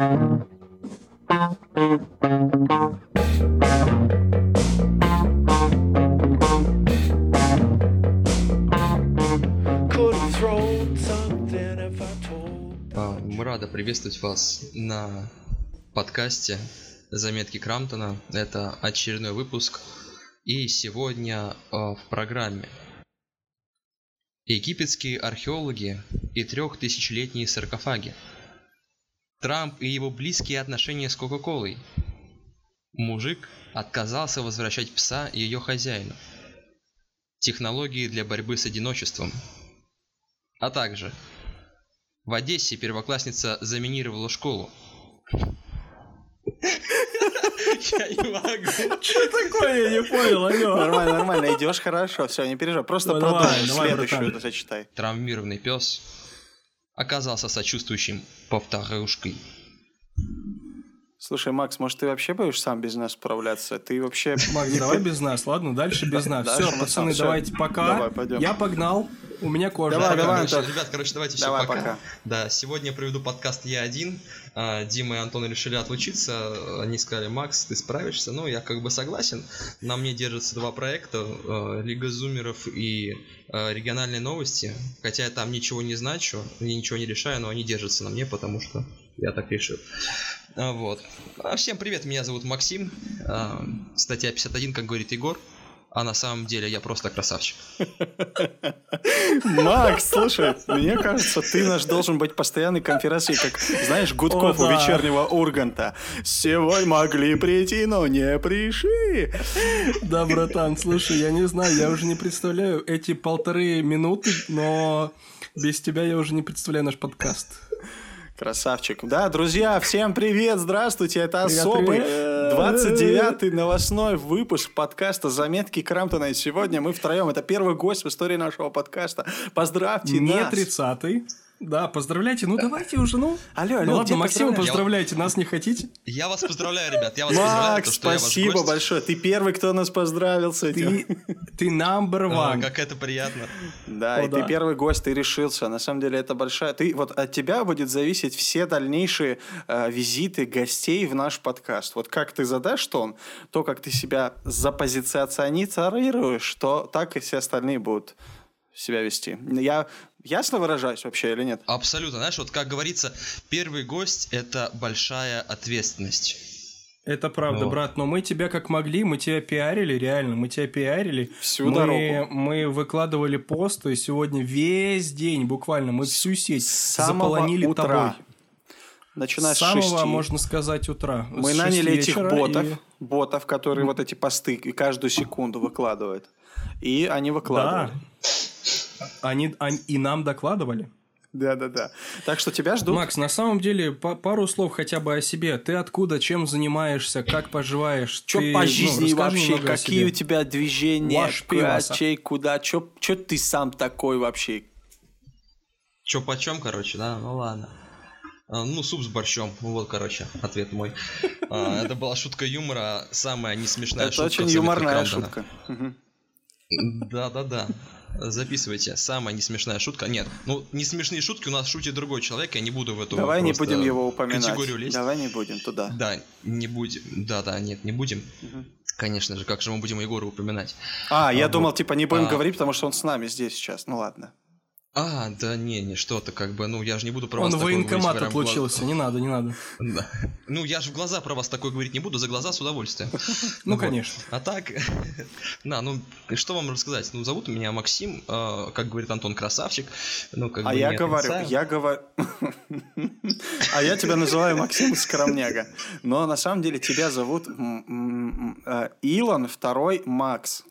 А, Мы рады приветствовать вас на подкасте «Заметки Крамтона». Это очередной выпуск. И сегодня а, в программе Египетские археологи и трехтысячелетние саркофаги. Трамп и его близкие отношения с Кока-Колой. Мужик отказался возвращать пса ее хозяину. Технологии для борьбы с одиночеством. А также в Одессе первоклассница заминировала школу. Я не могу. Что такое, я не понял, алло. Нормально, нормально, идешь хорошо, все, не переживай. Просто Ну, давай, следующую зачитай. Травмированный пес оказался сочувствующим повторушкой. Слушай, Макс, может, ты вообще будешь сам без нас справляться? Ты вообще... Макс, давай без нас, ладно? Дальше без нас. Все, пацаны, давайте пока. Давай, пойдем. Я погнал, у меня кожа. Давай, давай, ребят, короче, давайте все пока. пока. Да, сегодня я проведу подкаст я один. А, Дима и Антон решили отлучиться. Они сказали, Макс, ты справишься. Ну, я как бы согласен. На мне держатся два проекта. э, Лига зумеров и э, региональные новости. Хотя я там ничего не значу, я ничего не решаю, но они держатся на мне, потому что я так решил. А, Вот. А, Всем привет, меня зовут Максим. А, Статья 51, как говорит Егор. А на самом деле я просто красавчик. Макс, слушай, мне кажется, ты наш должен быть постоянной конференции, как, знаешь, Гудков О, у да. вечернего Урганта. Сегодня могли прийти, но не пришли. Да, братан, слушай, я не знаю, я уже не представляю эти полторы минуты, но без тебя я уже не представляю наш подкаст. Красавчик. Да, друзья, всем привет, здравствуйте. Это Привет, особый привет. 29-й новостной выпуск подкаста «Заметки Крамптона». И сегодня мы втроем. Это первый гость в истории нашего подкаста. Поздравьте Не нас. тридцатый. Да, поздравляйте, ну давайте уже, ну. Алло, алло, Ну ладно, Максима поздравляйте, нас не хотите? Я вас поздравляю, ребят. Я вас поздравляю, Макс, спасибо большое. Ты первый, кто нас поздравил с этим. Ты, number А, one. как это приятно. Да, О, и ты первый гость, ты решился. На самом деле это большая... Ты вот от тебя будет зависеть все дальнейшие э, визиты гостей в наш подкаст. Вот как ты задашь тон, то, как ты себя запозиционируешь, то так и все остальные будут себя вести. Я ясно выражаюсь вообще или нет? Абсолютно. Знаешь, вот как говорится, первый гость – это большая ответственность. Это правда, Вот. брат, но мы тебя как могли, мы тебя пиарили, реально, мы тебя пиарили. Всю мы, дорогу. Мы выкладывали посты сегодня весь день, буквально, мы всю сеть С самого заполонили утра. тобой. Начиная С с самого, шести. можно сказать, утра. Мы С наняли этих ботов, и- ботов, которые вот эти посты и каждую секунду выкладывают. И они выкладывали. Да. Они, они и нам докладывали. Да, да, да. Так что тебя ждут. Макс, на самом деле, па- пару слов хотя бы о себе. Ты откуда, чем занимаешься, как поживаешь? Что Ты, по ну, жизни расскажи вообще? Какие у тебя движения? Ваш. Чей, куда? Что ты сам такой вообще? Чё почем, короче, да? Ну ладно. А, Ну, суп с борщом. Вот, короче, ответ мой. А, Это была шутка юмора, самая несмешная Это шутка. очень в «Заметках юморная Крамптона». шутка. Да-да-да. Записывайте. Самая несмешная шутка. Нет, ну, не смешные шутки у нас шутит другой человек, я не буду в эту Давай не будем его упоминать. категорию лезть. Давай не будем туда. Да, не будем. Да-да, нет, не будем. Мгм. Конечно же, как же мы будем Егора упоминать? А, я А, думал, вот. типа, не будем А. говорить, потому что он с нами здесь сейчас. Ну ладно. А, да не, не что-то, как бы, ну, я же не буду про Он вас такое говорить военкомат прям в глаз- отлучился, не надо, не надо. Да. Ну, я же в глаза про вас такое говорить не буду, за глаза с удовольствием. Ну, конечно. А так, да, ну, что вам рассказать? Ну, зовут меня Максим, э, как говорит Антон, красавчик. Ну, как А я не говорю, я говорю... А я тебя называю Максим Скромняга. Но на самом деле тебя зовут э, Илон второй Макс.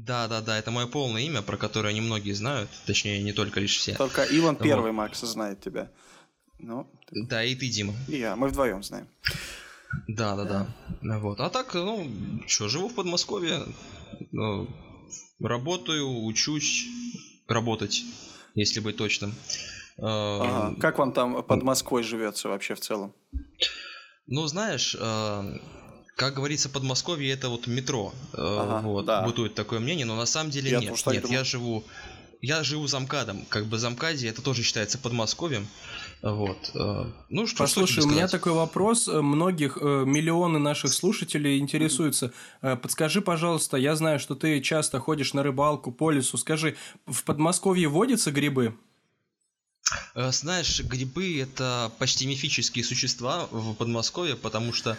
Да, да, да, это мое полное имя, про которое немногие знают, точнее, не только лишь все. Только Илон Вот. первый Макс знает тебя. Ну, Да, и ты, Дима. и я. Мы вдвоем знаем. Да, да, да. Вот. А так, ну, что, живу в Подмосковье, ну, работаю, учусь работать, если быть точным. Э, Ага. Как вам там под Москвой живется вообще в целом? Ну, знаешь, э, как говорится, Подмосковье это вот метро. э, Ага, вот, да. бытует такое мнение, но на самом деле Я нет. Нет, я живу. Я живу замкадом. Как бы замкаде это тоже считается Подмосковьем. Вот. э, Ну, что, Послушай, что у меня такой вопрос. Э, Многих миллионы наших слушателей интересуются. Подскажи, пожалуйста, я знаю, что ты часто ходишь на рыбалку по лесу. Скажи, в Подмосковье водятся грибы? Э, Знаешь, грибы это почти мифические существа в Подмосковье, потому что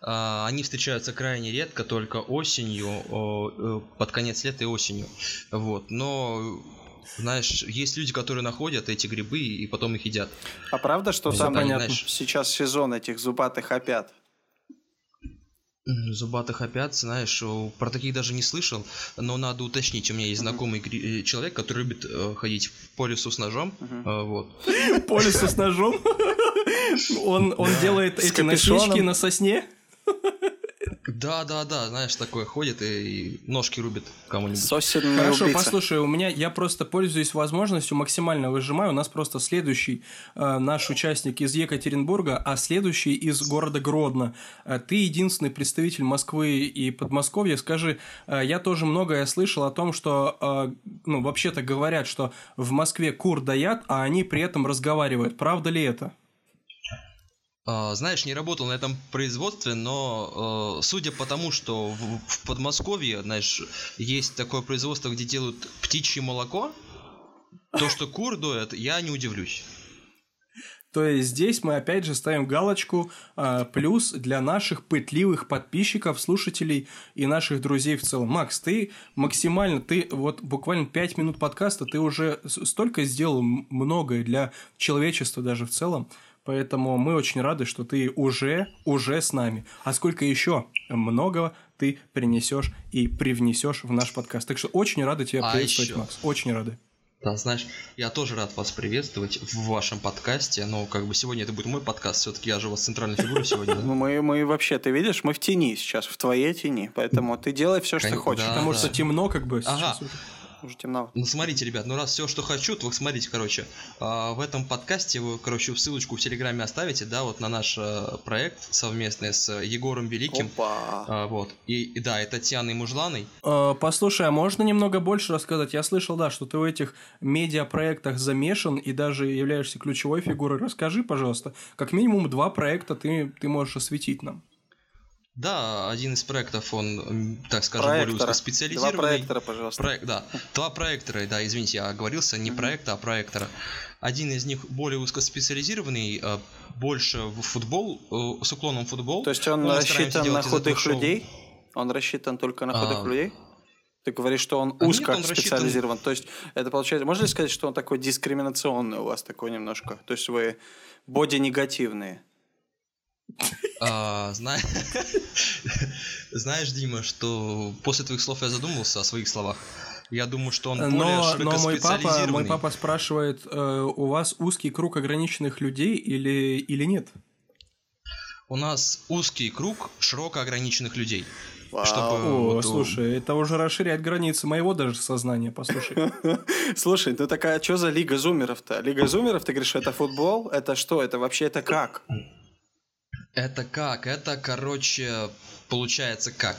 а, они встречаются крайне редко, только осенью, э, под конец лета и осенью. Вот. Но знаешь, есть люди, которые находят эти грибы и потом их едят. А правда, что там понятно. знаешь, сейчас сезон этих зубатых опят? Зубатых опят, знаешь, про таких даже не слышал, но надо уточнить. У меня есть знакомый гри- э, человек, который любит э, ходить по лесу с ножом. Э, Вот. По лесу с ножом? Он, делает эти насечки на сосне? Да, да, да, знаешь, такое ходит и, и ножки рубит кому-нибудь. Сосельный Хорошо, убийца. послушай, у меня я просто пользуюсь возможностью, максимально выжимаю. У нас просто следующий э, наш участник из Екатеринбурга, а следующий из города Гродно. Э, ты единственный представитель Москвы и Подмосковья. Скажи, э, я тоже многое слышал о том, что, э, ну, вообще-то говорят, что в Москве кур доят, а они при этом разговаривают. Правда ли это? А, Знаешь, не работал на этом производстве, но э, судя по тому, что в, Подмосковье, знаешь, есть такое производство, где делают птичье молоко, то, что кур доят, я не удивлюсь. То есть здесь мы опять же ставим галочку а, плюс для наших пытливых подписчиков, слушателей и наших друзей в целом. Макс, ты максимально, ты вот буквально 5 минут подкаста, ты уже столько сделал многое для человечества даже в целом. Поэтому мы очень рады, что ты уже, уже с нами. А сколько еще многого ты принесешь и привнесешь в наш подкаст. Так что очень рады тебя А приветствовать, ещё. Макс. Очень рады. Да, знаешь, я тоже рад вас приветствовать в вашем подкасте, но как бы сегодня это будет мой подкаст, все-таки я же у вас центральная фигура сегодня. да? Ну, мы, мы вообще, ты видишь, мы в тени сейчас, в твоей тени. Поэтому ты делай все, что хочешь. да. Потому что темно как бы Ага. Уже темно. Ну смотрите, ребят, ну раз все, что хочу, то вы смотрите, короче, а, в этом подкасте вы, короче, ссылочку в Телеграме оставите, да, вот на наш э, проект совместный с Егором Великим. Опа. А, вот. И, и да, и Татьяной Мужланой. Э, Послушай, а можно немного больше рассказать? Я слышал, да, что ты в этих медиапроектах замешан и даже являешься ключевой фигурой. Расскажи, пожалуйста, как минимум два проекта ты, ты можешь осветить нам. Да, один из проектов, он, так скажем, более Проектора. Два узкоспециализированный. проектора, пожалуйста. Проект, да. Два проектора, да, извините, я оговорился, не Мгм. проекта, а проектора. Один из них более узкоспециализированный, э, больше в футбол, э, с уклоном в футбол. То есть он Мы рассчитан на худых шоу. людей? Он рассчитан только на худых А. людей? Ты говоришь, что он А нет, узко он рассчитан- специализирован. То есть это получается... Можно ли сказать, что он такой дискриминационный у вас такой немножко? То есть вы боди-негативные? А, зна- Знаешь, Дима, что после твоих слов я задумался о своих словах. Я думаю, что он более Но, но мой папа, мой папа спрашивает, э, у вас узкий круг ограниченных людей или, или нет? У нас узкий круг широко ограниченных людей. Вау. Чтобы- О, вот, слушай, это уже расширяет границы моего даже сознания, послушай. Слушай, ну такая, что за Лига Зумеров-то? Лига Зумеров, ты говоришь, это футбол? Это что? Это вообще это как? Это как? Это, короче, получается как?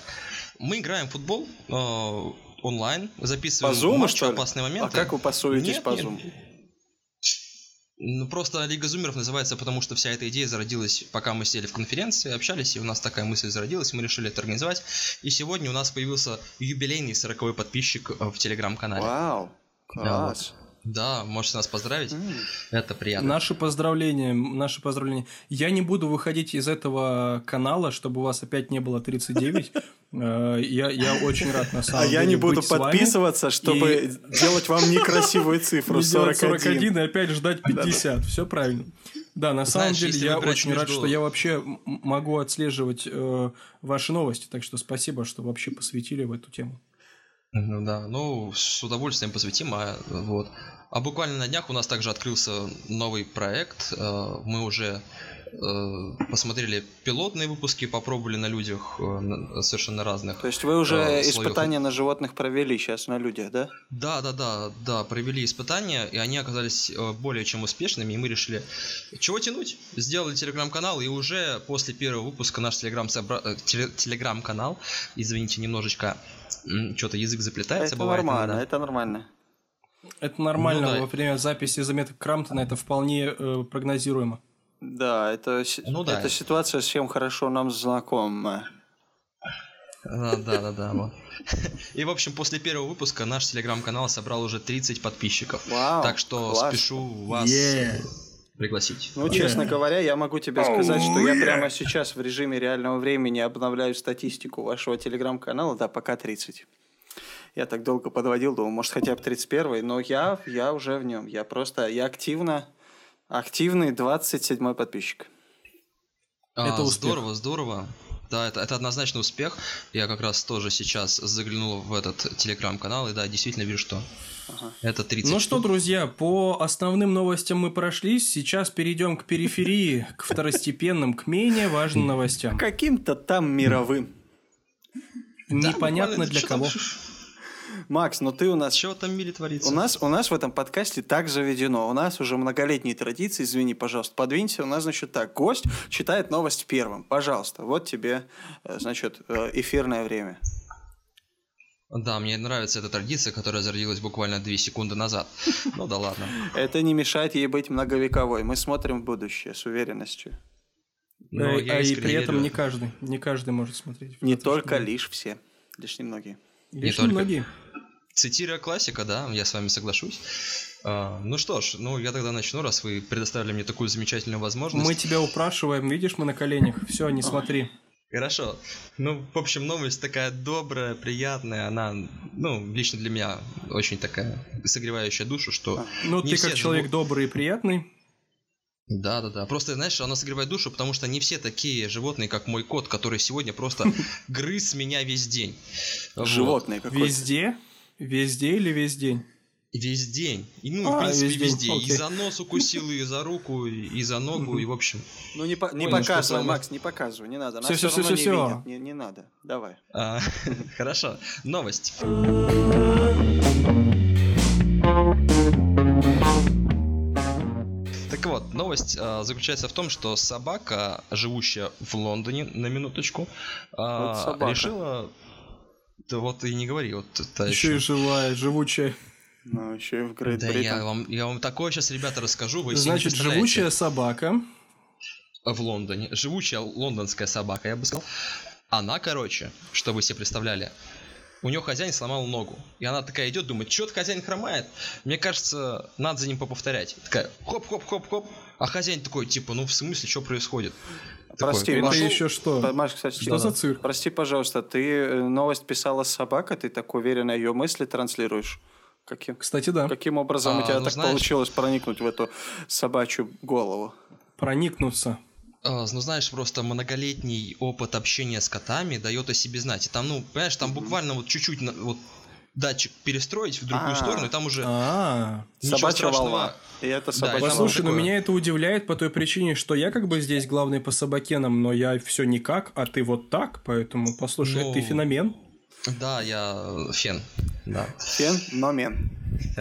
Мы играем в футбол э, онлайн, По записываем зуму, матчи, что ли? опасные А моменты. как вы пасуетесь Нет, по нет. Ну, просто Лига Зумеров называется, потому что вся эта идея зародилась, пока мы сидели в конференции, общались, и у нас такая мысль зародилась, мы решили это организовать. И сегодня у нас появился юбилейный 40 подписчик э, в телеграм-канале. Вау, класс. Да, можете нас поздравить, М. это приятно. Наши поздравления, наши поздравления. Я не буду выходить из этого канала, чтобы у вас опять не было 39. Э, Я, я очень рад, на самом А деле, я не буду подписываться, чтобы И- делать вам некрасивую цифру Не делать 41. 41 и опять ждать 50. Все правильно. Да, на самом Знаешь, деле я очень рад, что я вообще могу отслеживать э, ваши новости. Так что спасибо, что вообще посвятили в эту тему. Ну да, ну с удовольствием посвятим, а вот. А буквально на днях у нас также открылся новый проект. э, Мы уже э, посмотрели пилотные выпуски, попробовали на людях э, совершенно разных. То есть вы уже слоев. испытания на животных провели сейчас на людях, да? Да, да, да, да, провели испытания, и они оказались более чем успешными, и мы решили, чего тянуть? Сделали телеграм-канал, и уже после первого выпуска наш телеграм телеграм-канал, извините, немножечко, что-то язык заплетается, это бывает нормально, иногда. это нормально. Это нормально, ну, да. во время записи заметок Крамтона это вполне э, прогнозируемо. Да, это, ну, да. эта ситуация всем хорошо нам знакома. Да, да, да, да. Вот. И, в общем, после первого выпуска наш телеграм-канал собрал уже 30 подписчиков. Вау, так что класс. спешу вас yeah. Пригласить. Ну, честно говоря, я могу тебе сказать, что я прямо сейчас в режиме реального времени обновляю статистику вашего телеграм-канала. Да, пока 30. Я так долго подводил, думал, может, хотя бы 31 но я, я уже в нем. Я просто, я активно, активный 27-й подписчик. А, это здорово, здорово. Да, это, это однозначно успех. Я как раз тоже сейчас заглянул в этот телеграм-канал, и да, действительно вижу, что ага. это 30 Ну что, друзья, по основным новостям мы прошлись. Сейчас перейдем к периферии, к второстепенным, к менее важным новостям. Каким-то там мировым. Непонятно для кого. Макс, но ты у нас... Что в этом мире творится? У нас, у нас в этом подкасте так заведено. У нас уже многолетние традиции. Извини, пожалуйста, подвинься. У нас, значит, так. Гость читает новость первым. Пожалуйста. Вот тебе, э, значит, э, эфирное время. Да, мне нравится эта традиция, которая зародилась буквально две секунды назад. Ну да ладно. Это не мешает ей быть многовековой. Мы смотрим в будущее с уверенностью. Но а, и при этом не каждый, не каждый может смотреть. Не только лишь все, лишь немногие. Лишь не немногие. Цитируя классика, да, я с вами соглашусь. А, ну что ж, ну я тогда начну, раз вы предоставили мне такую замечательную возможность. Мы тебя упрашиваем, видишь, мы на коленях. Все, не смотри. Хорошо. Ну, в общем, новость такая добрая, приятная. Она, ну, лично для меня очень такая согревающая душу, что... Ну, ты как человек живут... добрый и приятный. Да, да, да. Просто, знаешь, она согревает душу, потому что не все такие животные, как мой кот, который сегодня просто грыз меня весь день. Животные какой Везде? Везде или весь день? Весь день. И, ну, а, в принципе, весь везде. День. И за нос укусил, и за руку, и за ногу, и в общем. Ну, не, по, не показывай, Макс, не показывай, не надо. Все, все, все, все, все. Не, не надо. Давай. А, хорошо. Новость. Так вот, новость а, заключается в том, что собака, живущая в Лондоне, на минуточку, а, решила да вот и не говори, вот еще, еще и живая, живучая. Ну, еще и в Грейт Да я вам, я вам такое сейчас, ребята, расскажу. Вы Значит, живучая собака. В Лондоне. Живучая лондонская собака, я бы сказал. Она, короче, что вы себе представляли, у нее хозяин сломал ногу. И она такая идет, думает, что-то хозяин хромает. Мне кажется, надо за ним поповторять. Такая, хоп-хоп-хоп-хоп. А хозяин такой, типа, ну в смысле, что происходит? Прости, это Маша, еще что? Маш, кстати, что за цирк? Прости, пожалуйста, ты э, новость писала с собакой, ты так уверенно ее мысли транслируешь? Каким, Кстати, да. Каким образом а, у тебя ну, так знаешь... получилось проникнуть в эту собачью голову? Проникнуться. А, ну, знаешь, просто многолетний опыт общения с котами дает о себе знать. И там, ну, понимаешь, там буквально вот чуть-чуть вот датчик перестроить в другую А-а-а. сторону, и там уже ничего Собачья. Волна. И это собачья да, Послушай, но меня это удивляет по той причине, что я как бы здесь главный по собакенам, но я все никак, а ты вот так, поэтому, послушай, ну... ты феномен. Да, я фен. Да. Фен, но мен.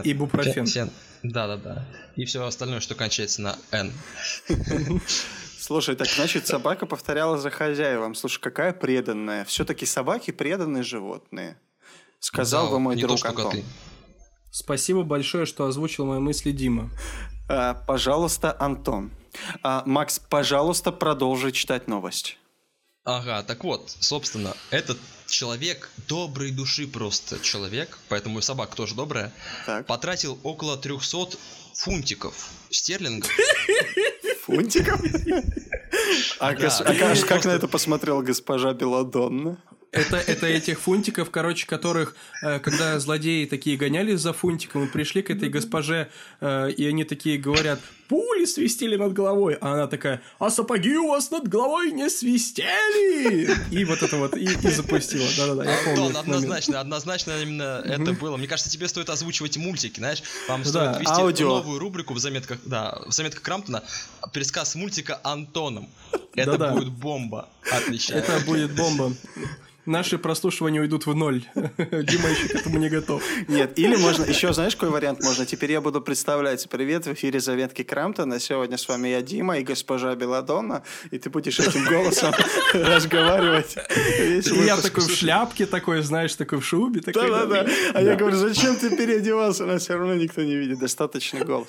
Ибупрофен. Фен. Да, да, да. И все остальное, что кончается на N. Слушай, так значит, собака повторяла за хозяевом. Слушай, какая преданная. Все-таки собаки преданные животные. Сказал да, бы мой друг то, Антон. Коты. Спасибо большое, что озвучил мои мысли Дима. А, пожалуйста, Антон. А, Макс, пожалуйста, продолжи читать новость. Ага, так вот, собственно, этот человек доброй души просто человек, поэтому и собака тоже добрая, так. потратил около 300 фунтиков стерлингов. Фунтиков? А, а как на это посмотрела госпожа Беладонна? Это, это этих фунтиков, короче, которых, э, когда злодеи такие гонялись за фунтиком и пришли к этой госпоже, э, и они такие говорят, пули свистели над головой, а она такая, а сапоги у вас над головой не свистели! И вот это вот, и, и запустила. Да-да-да, я помню. Антон, однозначно, однозначно именно это было. Мне кажется, тебе стоит озвучивать мультики, знаешь, вам стоит вести аудио. новую рубрику в заметках, да, в заметках Крамптона, пересказ мультика Антоном. Это будет бомба. Отлично. Это будет бомба. наши прослушивания уйдут в ноль. Дима еще к этому не готов. Нет, или можно, еще знаешь, какой вариант можно? Теперь я буду представлять. Привет, в эфире Заветки Крамптона. Сегодня с вами я, Дима, и госпожа Беладонна. И ты будешь этим голосом разговаривать. Я такой в шляпке, такой, знаешь, такой в шубе. Да-да-да. А я говорю, зачем ты переодевался? Нас все равно никто не видит. Достаточный голос.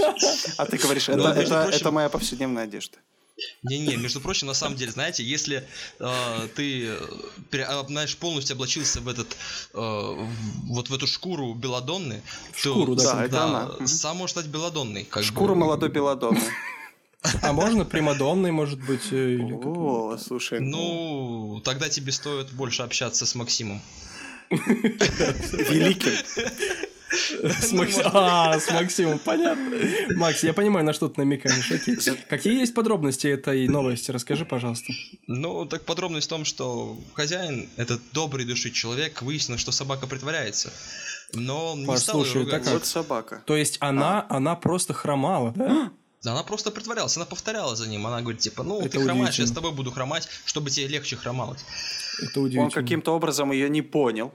А ты говоришь, это, это моя повседневная одежда. Не-не, между прочим, на самом деле, знаете, если э, ты, э, знаешь, полностью облачился в этот, э, вот в эту шкуру беладонны, шкуру, то, да, да, это она. сам может стать беладонной. Как Шкуру бы. молодой беладонны. А можно примадонной, может быть? э? О, слушай. Ну, тогда тебе стоит больше общаться с Максимом. Великим. С Макси- А, с Максимом, понятно. Макс, я понимаю, на что ты намекаешь. Окей. Какие есть подробности этой новости? Расскажи, пожалуйста. Ну, так подробность в том, что хозяин, этот добрый души человек, выяснилось, что собака притворяется. Но не стал Послушай, её ругать. Вот собака. То есть она, она просто хромала, да? Да она просто притворялась, она повторяла за ним. Она говорит, типа, ну, Это ты хромаешь, я с тобой буду хромать, чтобы тебе легче хромалось. Это Он удивительно. каким-то образом ее не понял.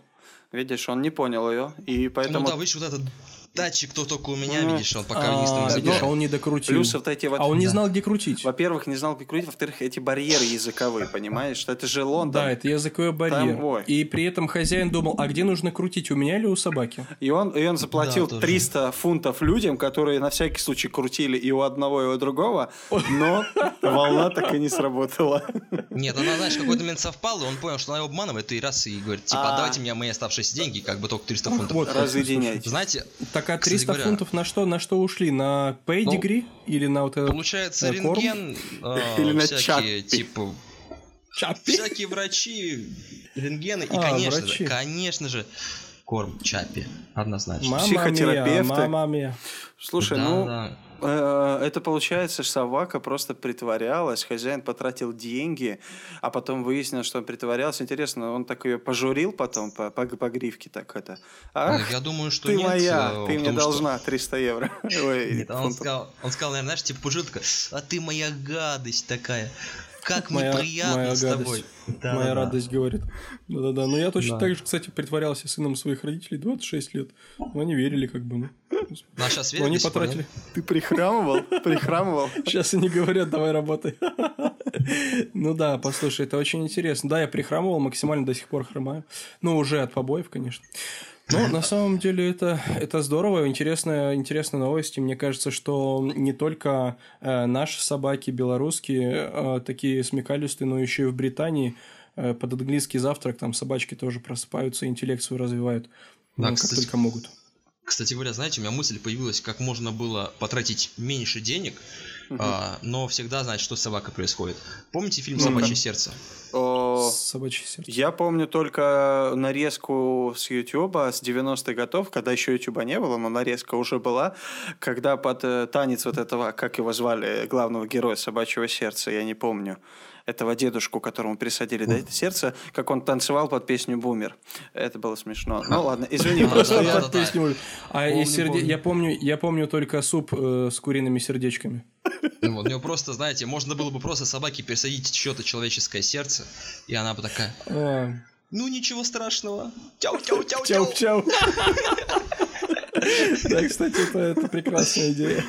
Видишь, он не понял ее. И поэтому Ну да, видишь, вот этот датчик, кто только у меня, Ну, видишь, он пока А, вниз не видишь, забирает. а он не докрутил. плюс вот эти вот... А он не знал, где крутить. Во-первых, не знал, как крутить. Во-вторых, эти барьеры языковые, понимаешь? Что это же Лондон. Да, это языковой барьер. Там. И при этом хозяин думал, а где нужно крутить, у меня или у собаки? И он, и он заплатил Да, тоже. 300 фунтов людям, которые на всякий случай крутили и у одного, и у другого, но волна так и не сработала. Нет, она, знаешь, в какой-то момент совпала, и он понял, что она его обманывает, и раз и говорит, типа, А. отдавайте мне мои оставшиеся деньги, как бы только 300 фунтов. Вот Разъединяйте. Знаете, Так а Кстати 300 говоря- фунтов на что, на что ушли? На пейдигри или на вот этот получается, э, корм? рентген, э, Или на всякие, чаппи. типа, Чаппи? всякие врачи, рентгены, и, А, конечно врачи. же, конечно же, корм чаппи, однозначно. Мама Психотерапевты. мама. Слушай, Да, ну, да. Э, это получается, собака просто притворялась, хозяин потратил деньги, а потом выяснилось, что он притворялся. Интересно, он так ее пожурил потом по, по, по гривке так это. Ах, Я думаю, что ты нет. моя, э, ты мне что- должна 300 евро. Ой, Нет, он фунтов. сказал, он сказал, наверное, знаешь, типа пужитка, а ты моя гадость такая. Как мне Моя- приятно моя с гадость. тобой. Моя радость говорит. Да-да-да. Ну, я точно Да. так же, кстати, притворялся сыном своих родителей 26 лет. Но они верили, как бы. Ну, Ну, а сейчас Но веришь они потратили. Ты прихрамывал? Прихрамывал? Сейчас они говорят, давай работай. Ну да, послушай, это очень интересно. Да, я прихрамывал, максимально до сих пор хромаю. Ну, уже от побоев, конечно. Но на самом деле это, это здорово, интересная, интересная новость. И мне кажется, что не только э, наши собаки белорусские э, такие смекалистые, но еще и в Британии э, под английский завтрак там собачки тоже просыпаются, интеллект свой развивают. Да, ну, как кстати. только могут. Кстати говоря, знаете, у меня мысль появилась, как можно было потратить меньше денег, а, но всегда знать, что с собакой происходит. Помните фильм. «Собачье сердце»? Собачье сердце. Я помню только нарезку с Ютуба с 90-х годов, когда еще Ютуба не было, но нарезка уже была, когда под э, танец вот этого, как его звали, главного героя собачьего сердца, я не помню, этого дедушку, которому присадили да, это сердце, как он танцевал под песню «Бумер». Это было смешно. Ну ладно, извини, просто я... да, Под песню. А я помню, я помню только суп э, с куриными сердечками. Ну, вот, у него просто, знаете, можно было бы просто собаке пересадить чье-то человеческое сердце, и она бы такая, ну ничего страшного, тяу-тяу-тяу-тяу. Чау-чау. Да, кстати, это, прекрасная идея.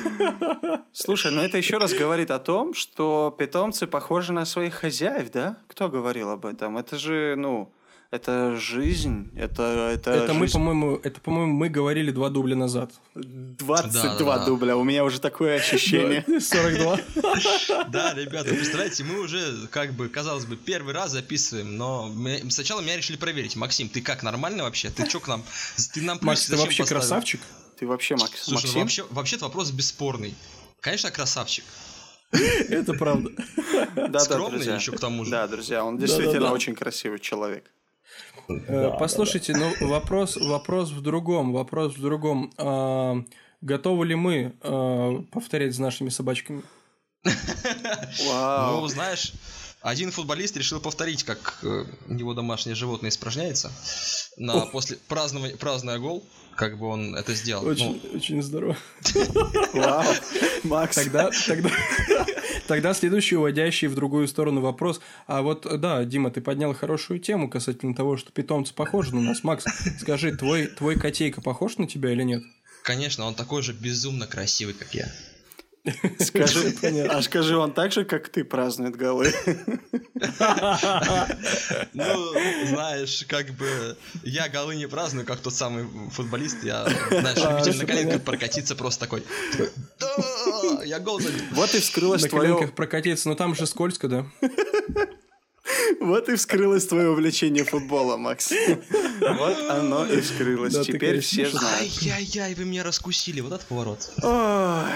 Слушай, ну это еще раз говорит о том, что питомцы похожи на своих хозяев, да? Кто говорил об этом? Это же, ну, это жизнь, это... Это, Это мы, жизнь. по-моему, это, по-моему, мы говорили два дубля назад. 22 Да-да-да. дубля, у меня уже такое ощущение. 42. Да, ребята, представляете, мы уже, как бы, казалось бы, первый раз записываем, но мы- сначала меня решили проверить. Максим, ты как, нормально вообще? Ты чё к нам? Ты нам Макс, плюсик ты вообще красавчик? Ты вообще, Макс, Слушай, ну Максим? вообще, вообще-то вопрос бесспорный. Конечно, красавчик. Это правда. Да, да, Скромный друзья. еще к тому же. Да, друзья, он действительно очень красивый человек. Э, Послушайте, ну вопрос, вопрос в другом, вопрос в другом. А, Готовы ли мы а, повторять с нашими собачками? Ну, знаешь, один футболист решил повторить, как э, его домашнее животное испражняется. На, после празднования, празднуя гол, как бы он это сделал. Очень, Ну, очень здорово. Вау. Макс. Тогда, тогда, Тогда следующий уводящий в другую сторону вопрос. А вот, да, Дима, ты поднял хорошую тему касательно того, что питомцы похожи на нас. Макс, скажи, твой, твой котейка похож на тебя или нет? Конечно, он такой же безумно красивый, как я. Скажи, а скажи, он так же, как ты, празднует голы? Ну, знаешь, как бы я голы не праздную, как тот самый футболист. Я, знаешь, А, любитель всё на коленках прокатиться просто такой. «Да, Я гол забил». Вот и вскрылось На твое... коленках прокатиться, но там же скользко, да? Вот и вскрылось твое увлечение футболом, Макс. Вот оно и вскрылось. Теперь все знают. Ай-яй-яй, вы меня раскусили. Вот этот поворот. Ой.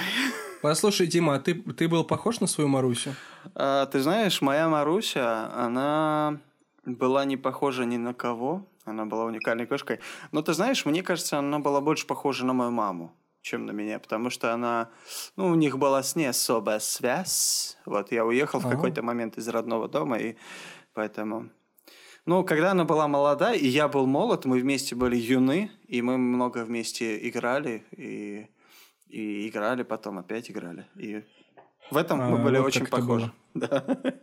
Послушай, Дима, а ты, ты был похож на свою Марусю? А, ты знаешь, моя Маруся, она была не похожа ни на кого. Она была уникальной кошкой. Но ты знаешь, мне кажется, она была больше похожа на мою маму, чем на меня, потому что она, ну, у них была с ней особая связь. Вот я уехал в Ага. какой-то момент из родного дома, и поэтому... Ну, когда она была молода, и я был молод, мы вместе были юны, и мы много вместе играли, и, и играли, потом опять играли. И в этом мы А, были вот очень похожи. Да.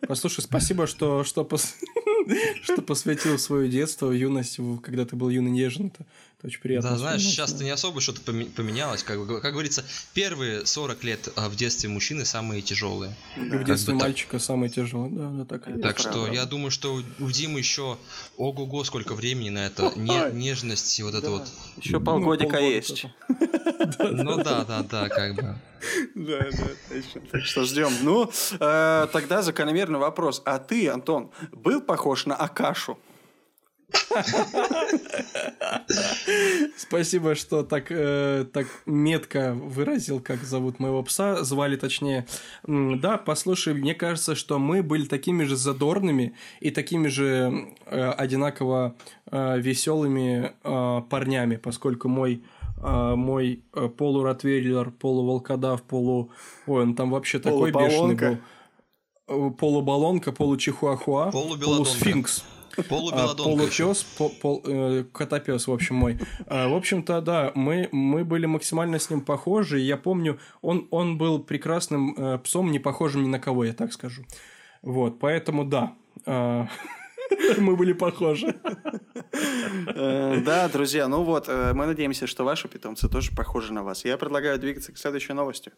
Послушай, спасибо, что, что, пос- что посвятил свое детство, юность, когда ты был юный нежен. Это, это очень приятно. Да, знаешь, сейчас-то не особо что-то поме- поменялось. Как, как говорится, первые 40 лет а, в детстве мужчины самые тяжелые. И в Да. детстве бы так. мальчика самое тяжелое. Да, да, так и есть. Так правда. что я думаю, что у Димы еще ого-го сколько времени на это. Не- нежность и вот это Да. вот. Еще Ну, полгодика полгода есть. Ну да, да, да, как бы. Да, да, точно. Так что ждем. Ну, э, тогда закономерный вопрос. А ты, Антон, был похож на Акашу? Спасибо, что так, э, так метко выразил, как зовут моего пса, звали точнее. Да, послушай, мне кажется, что мы были такими же задорными и такими же э, одинаково веселыми парнями, поскольку мой э, мой э, полуротвейлер, полуволкодав, полу... Ой, он там вообще такой бешеный был. Э, Полубалонка, получихуахуа, полусфинкс. А, Полубелодонка ещё. Получес, по, пол, э, котопес, в общем, мой. А, в общем-то, да, мы, мы были максимально с ним похожи. Я помню, он, он был прекрасным э, псом, не похожим ни на кого, я так скажу. Вот, поэтому да. а, Мы были похожи. Э, Да, друзья, ну вот, мы надеемся, что ваши питомцы тоже похожи на вас. Я предлагаю двигаться к следующей новости.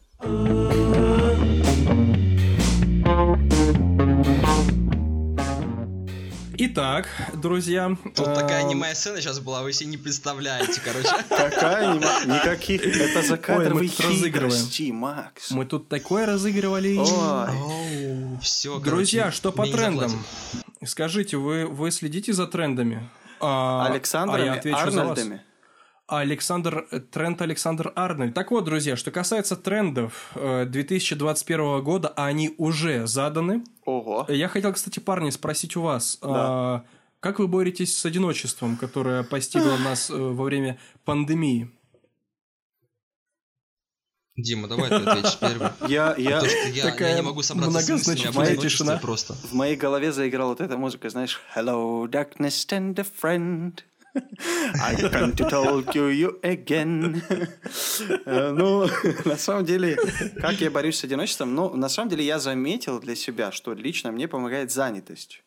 Итак, друзья. Тут такая эм, аниме сцена сейчас была, вы себе не представляете, короче. Какая? Никаких. Это закадровые тут разыгрываем. хитрости, Макс. Мы тут такое разыгрывали. Ой. Все, Друзья, что по трендам? Скажите, вы, вы следите за трендами? А, а Александрами я отвечу за вас. Арнольдами. Александр, э, тренд Александр Арнольд. Так вот, друзья, что касается трендов э, 2021 года, а они уже заданы. Ого. Я хотел, кстати, парни, спросить у вас, Да. а, как вы боретесь с одиночеством, которое постигло нас э, во время пандемии? Дима, давай ты ответишь первый. Я, я, Потому я, я такая не могу собраться с мыслями одиночестве тишина. просто. в моей голове заиграла вот эта музыка, знаешь, Hello, darkness, stand a friend. I come to talk to you again. Э, Ну, на самом деле, как я борюсь с одиночеством? Ну, на самом деле, я заметил для себя, что лично мне помогает занятость.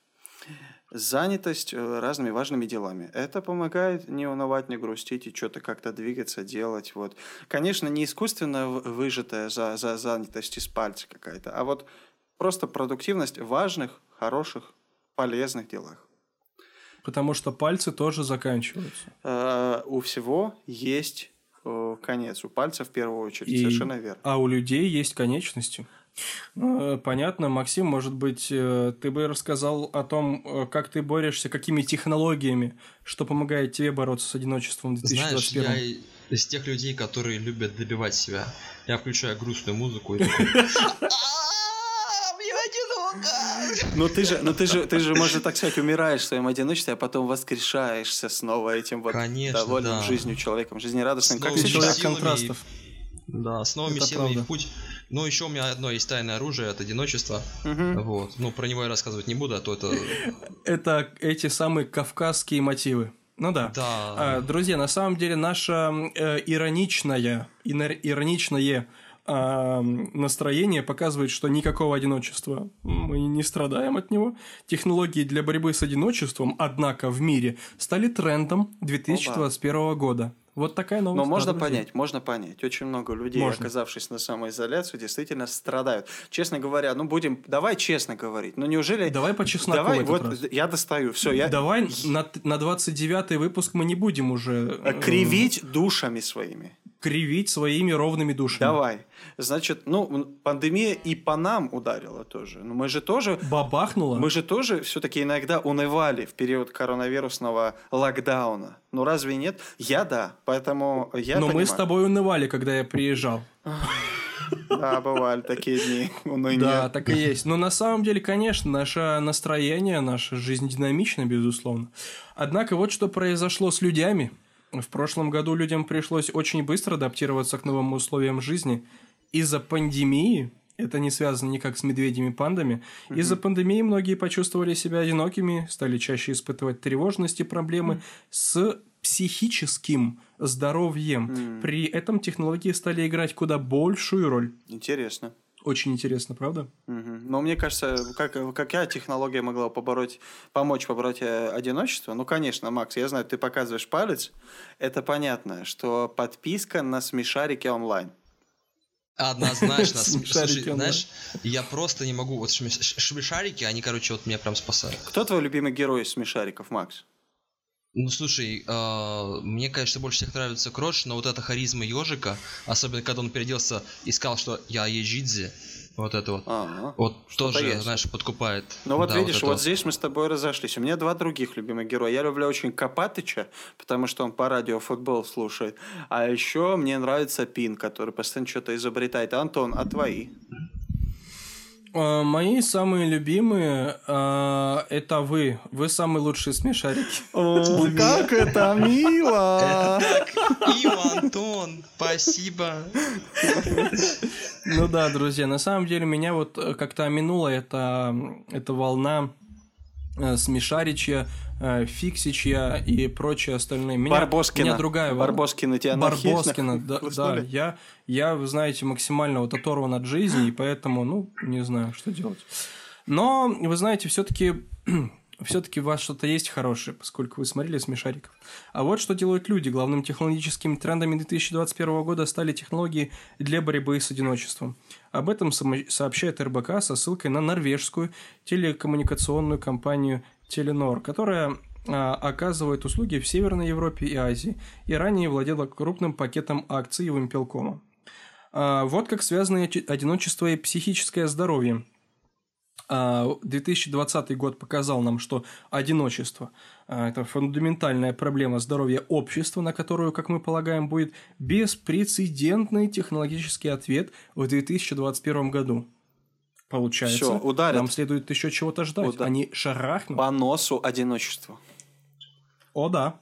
Занятость э, разными важными делами. Это помогает не унывать, не грустить и что-то как-то двигаться, делать. Вот. Конечно, не искусственно выжатая за, за занятость из пальца какая-то, а вот просто продуктивность важных, хороших, полезных делах. Потому что пальцы тоже заканчиваются. Э, у всего есть э, конец. У пальца в первую очередь. И- Совершенно верно. А у людей есть конечности. Ну, э, Понятно, Максим, может быть, ты бы рассказал о том, как ты борешься, какими технологиями, что помогает тебе бороться с одиночеством в Знаешь, 2021. я и- из тех людей, которые любят добивать себя. Я включаю грустную музыку и такой... «А, Мне одиноко!» Но ты же, но ты же, ты же, можно так сказать, умираешь в своем одиночестве, а потом воскрешаешься снова этим вот Конечно, довольным да. жизнью человеком, жизнерадостным, С как сейчас. человек силами контрастов. Да, с новыми Это силами правда. в путь. Но еще у меня одно есть тайное оружие от одиночества. Мгм. Вот. Ну, про него я рассказывать не буду, а то это... Это эти самые кавказские мотивы. Ну да. Да. А, друзья, на самом деле наша э, ироничная, инор- ироничное а настроение показывает, что никакого одиночества мы не страдаем от него. Технологии для борьбы с одиночеством, однако, в мире стали трендом 2021 Оба. года. Вот такая новость. Но можно друзья. понять, можно понять. Очень много людей, можно. оказавшись на самоизоляции, действительно страдают. Честно говоря, ну будем, давай честно говорить. Ну неужели... Давай по чесноку Давай, вот раз. я достаю, все. Я... Давай на, на 29-й выпуск мы не будем уже... Э, Кривить душами своими кривить своими ровными душами. Давай. Значит, ну, пандемия и по нам ударила тоже. Но мы же тоже... Бабахнула? Мы же тоже все-таки иногда унывали в период коронавирусного локдауна. Ну, разве нет? Я да, поэтому я Но понимаю. мы с тобой унывали, когда я приезжал. Да, бывали такие дни уныния. Да, так и есть. Но на самом деле, конечно, наше настроение, наша жизнь динамична, безусловно. Однако вот что произошло с людьми – в прошлом году людям пришлось очень быстро адаптироваться к новым условиям жизни. Из-за пандемии, это не связано никак с медведями-пандами, угу. из-за пандемии многие почувствовали себя одинокими, стали чаще испытывать тревожность и проблемы угу. с психическим здоровьем. Угу. При этом технологии стали играть куда большую роль. Интересно. Очень интересно, правда? Угу. Но мне кажется, как, какая технология могла побороть, помочь побороть э, одиночество? Ну, конечно, Макс, я знаю, ты показываешь палец. Это понятно, что подписка на смешарики онлайн. Однозначно. Слушай, знаешь, я просто не могу. Вот смешарики, они, короче, вот меня прям спасают. Кто твой любимый герой из смешариков, Макс? Ну слушай, э, мне, конечно, больше всех нравится Крош, но вот эта харизма ежика, особенно когда он переоделся и сказал, что я Ежидзе, вот это вот. Ага, вот тоже, есть. знаешь, подкупает. Ну вот да, видишь, вот, вот здесь мы с тобой разошлись. У меня два других любимых героя. Я люблю очень Копатыча, потому что он по радио футбол слушает. А еще мне нравится Пин, который постоянно что-то изобретает. Антон, а твои? А, мои самые любимые а, это вы. Вы самые лучшие смешарики. О, как это мило! Ива, Антон, спасибо. Ну да, друзья, на самом деле меня вот как-то минула эта, эта волна смешаричья, э, Фиксичья и прочие остальные. Меня, Барбоскина. Меня другая Барбоскина тебя Барбоскина, да, да. Я, я, вы знаете, максимально вот оторван от жизни, и поэтому, ну, не знаю, что делать. Но, вы знаете, все-таки все-таки у вас что-то есть хорошее, поскольку вы смотрели смешариков. А вот что делают люди. Главным технологическим трендами 2021 года стали технологии для борьбы с одиночеством. Об этом сообщает РБК со ссылкой на норвежскую телекоммуникационную компанию Теленор, которая а, оказывает услуги в Северной Европе и Азии и ранее владела крупным пакетом акций Вимпелкома. А, вот как связаны одиночество и психическое здоровье. 2020 а, год показал нам, что одиночество – это фундаментальная проблема здоровья общества, на которую, как мы полагаем, будет беспрецедентный технологический ответ в 2021 году. Получается, Всё, ударит. нам следует еще чего-то ждать. Уда... Они шарахнут. По носу одиночества. О, да.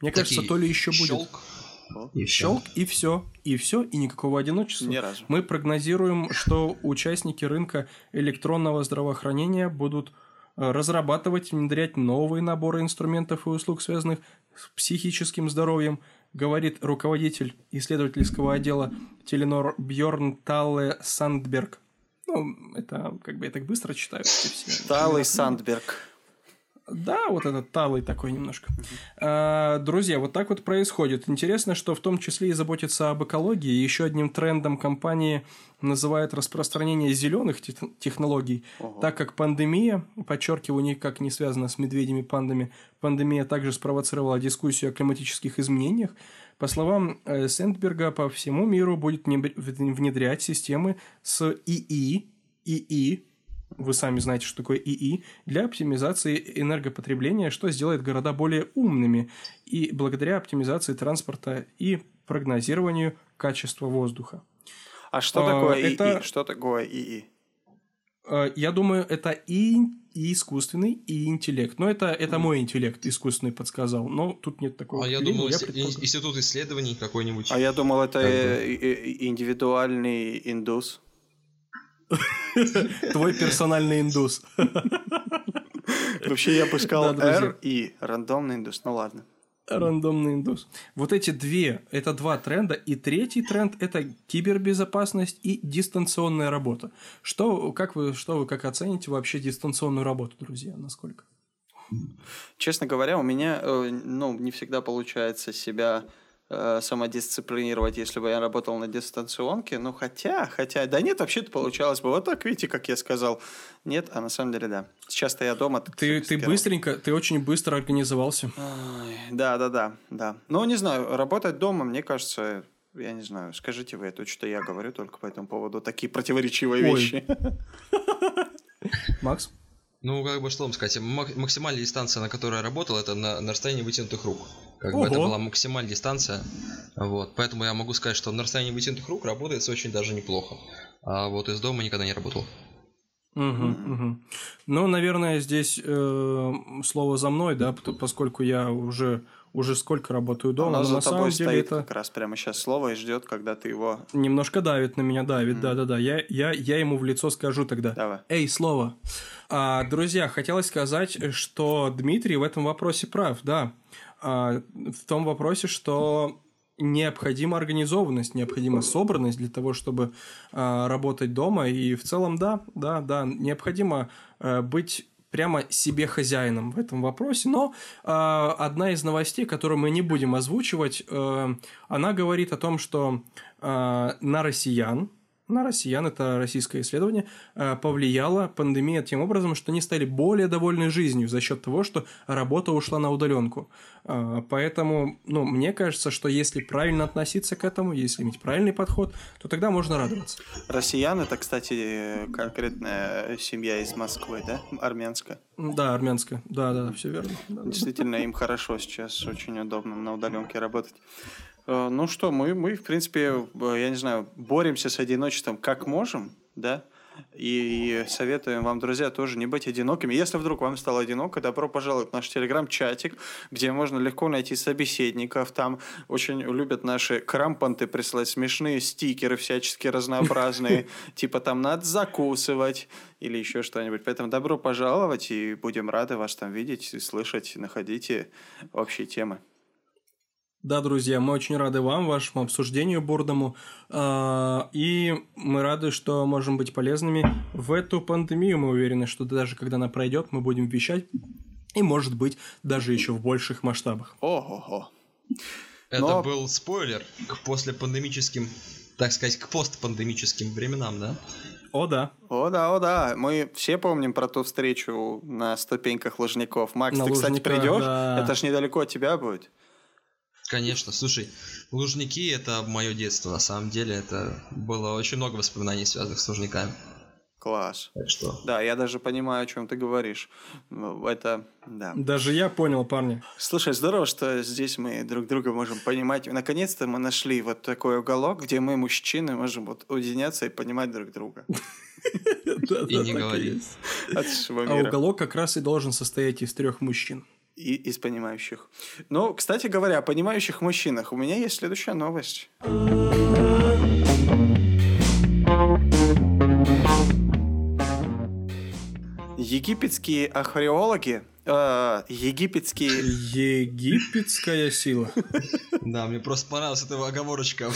Мне Такие кажется, то ли еще будет. И Щелк, и все. И все, и никакого одиночества. Ни разу. Мы прогнозируем, что участники рынка электронного здравоохранения будут э, разрабатывать и внедрять новые наборы инструментов и услуг, связанных с психическим здоровьем, говорит руководитель исследовательского отдела Теленор Бьорн Талле Сандберг. Ну, это как бы я так быстро читаю. Талле Сандберг. Да, вот этот талый такой немножко. А, друзья, вот так вот происходит. Интересно, что в том числе и заботится об экологии. Еще одним трендом компании называют распространение зеленых технологий, Ого. так как пандемия, подчеркиваю, никак не связана с медведями-пандами, пандемия также спровоцировала дискуссию о климатических изменениях. По словам э, Сэндберга, по всему миру будет внедрять системы с ИИ, ИИ, вы сами знаете, что такое ИИ, для оптимизации энергопотребления, что сделает города более умными и благодаря оптимизации транспорта и прогнозированию качества воздуха. А что а, такое ИИ? Это... Что такое ИИ? А, я думаю, это и, и искусственный, и интеллект. Но это, это мой интеллект искусственный подсказал. Но тут нет такого. А я думал, я институт исследований какой-нибудь. А я думал, это индивидуальный индус. Твой персональный индус. Вообще я бы сказал R и рандомный индус. Ну ладно. Рандомный индус. Вот эти две, это два тренда. И третий тренд – это кибербезопасность и дистанционная работа. Что, как вы, что вы как оцените вообще дистанционную работу, друзья? Насколько? Честно говоря, у меня э, ну, не всегда получается себя э, самодисциплинировать, если бы я работал на дистанционке. Ну, хотя, хотя, да нет, вообще-то получалось бы вот так, видите, как я сказал. Нет, а на самом деле да. Сейчас-то я дома. Ты, ты быстренько, ты очень быстро организовался. Ой, да, да, да, да. Ну, не знаю, работать дома, мне кажется, я не знаю, скажите вы, это что я говорю только по этому поводу, такие противоречивые Ой. вещи. Макс? Ну, как бы что вам сказать, максимальная дистанция, на которой я работал, это на, на расстоянии вытянутых рук. Как Ого. бы это была максимальная дистанция. Вот. Поэтому я могу сказать, что на расстоянии вытянутых рук работает очень даже неплохо. А вот из дома никогда не работал. Угу, угу. Ну, наверное, здесь э, слово за мной, да, поскольку я уже уже сколько работаю дома. Оно за на тобой самом деле это... как раз прямо сейчас слово и ждет, когда ты его... Немножко давит на меня, давит, да-да-да. Я, я, я ему в лицо скажу тогда. Давай. Эй, слово. А, друзья, хотелось сказать, что Дмитрий в этом вопросе прав, да. А, в том вопросе, что необходима организованность, необходима собранность для того, чтобы а, работать дома. И в целом, да, да, да, необходимо а, быть прямо себе хозяином в этом вопросе. Но э, одна из новостей, которую мы не будем озвучивать, э, она говорит о том, что э, на россиян на россиян, это российское исследование, э, повлияла пандемия тем образом, что они стали более довольны жизнью за счет того, что работа ушла на удаленку. Э, поэтому, ну, мне кажется, что если правильно относиться к этому, если иметь правильный подход, то тогда можно радоваться. Россиян это, кстати, конкретная семья из Москвы, да? Армянская. Да, армянская. Да, да, все верно. Действительно, им хорошо сейчас, очень удобно на удаленке работать. Э, ну что, мы, мы, в принципе, э, я не знаю, боремся с одиночеством как можем, да, и советуем вам, друзья, тоже не быть одинокими. Если вдруг вам стало одиноко, добро пожаловать в наш телеграм-чатик, где можно легко найти собеседников. Там очень любят наши крампанты присылать смешные стикеры всячески разнообразные. Типа там надо закусывать или еще что-нибудь. Поэтому добро пожаловать и будем рады вас там видеть, слышать, находите общие темы. Да, друзья, мы очень рады вам, вашему обсуждению бордому. А, и мы рады, что можем быть полезными в эту пандемию. Мы уверены, что даже когда она пройдет, мы будем вещать. И, может быть, даже еще в больших масштабах. Ого-го. Это Но... был спойлер к послепандемическим, так сказать, к постпандемическим временам, да? О, да. О, да, о, да. Мы все помним про ту встречу на ступеньках Лужников. Макс, на ты, кстати, придешь? Да. Это ж недалеко от тебя будет. Конечно, слушай, Лужники это мое детство, на самом деле это было очень много воспоминаний, связанных с Лужниками. Класс. Так что. Да, я даже понимаю, о чем ты говоришь. Ну, это, да. Даже я понял, парни. Слушай, здорово, что здесь мы друг друга можем понимать. Наконец-то мы нашли вот такой уголок, где мы, мужчины, можем вот уединяться и понимать друг друга. И не говорить. А уголок как раз и должен состоять из трех мужчин и из понимающих. Но, кстати говоря, о понимающих мужчинах у меня есть следующая новость. Египетские археологи э, египетские... Египетская сила. Да, мне просто понравилась эта оговорочка.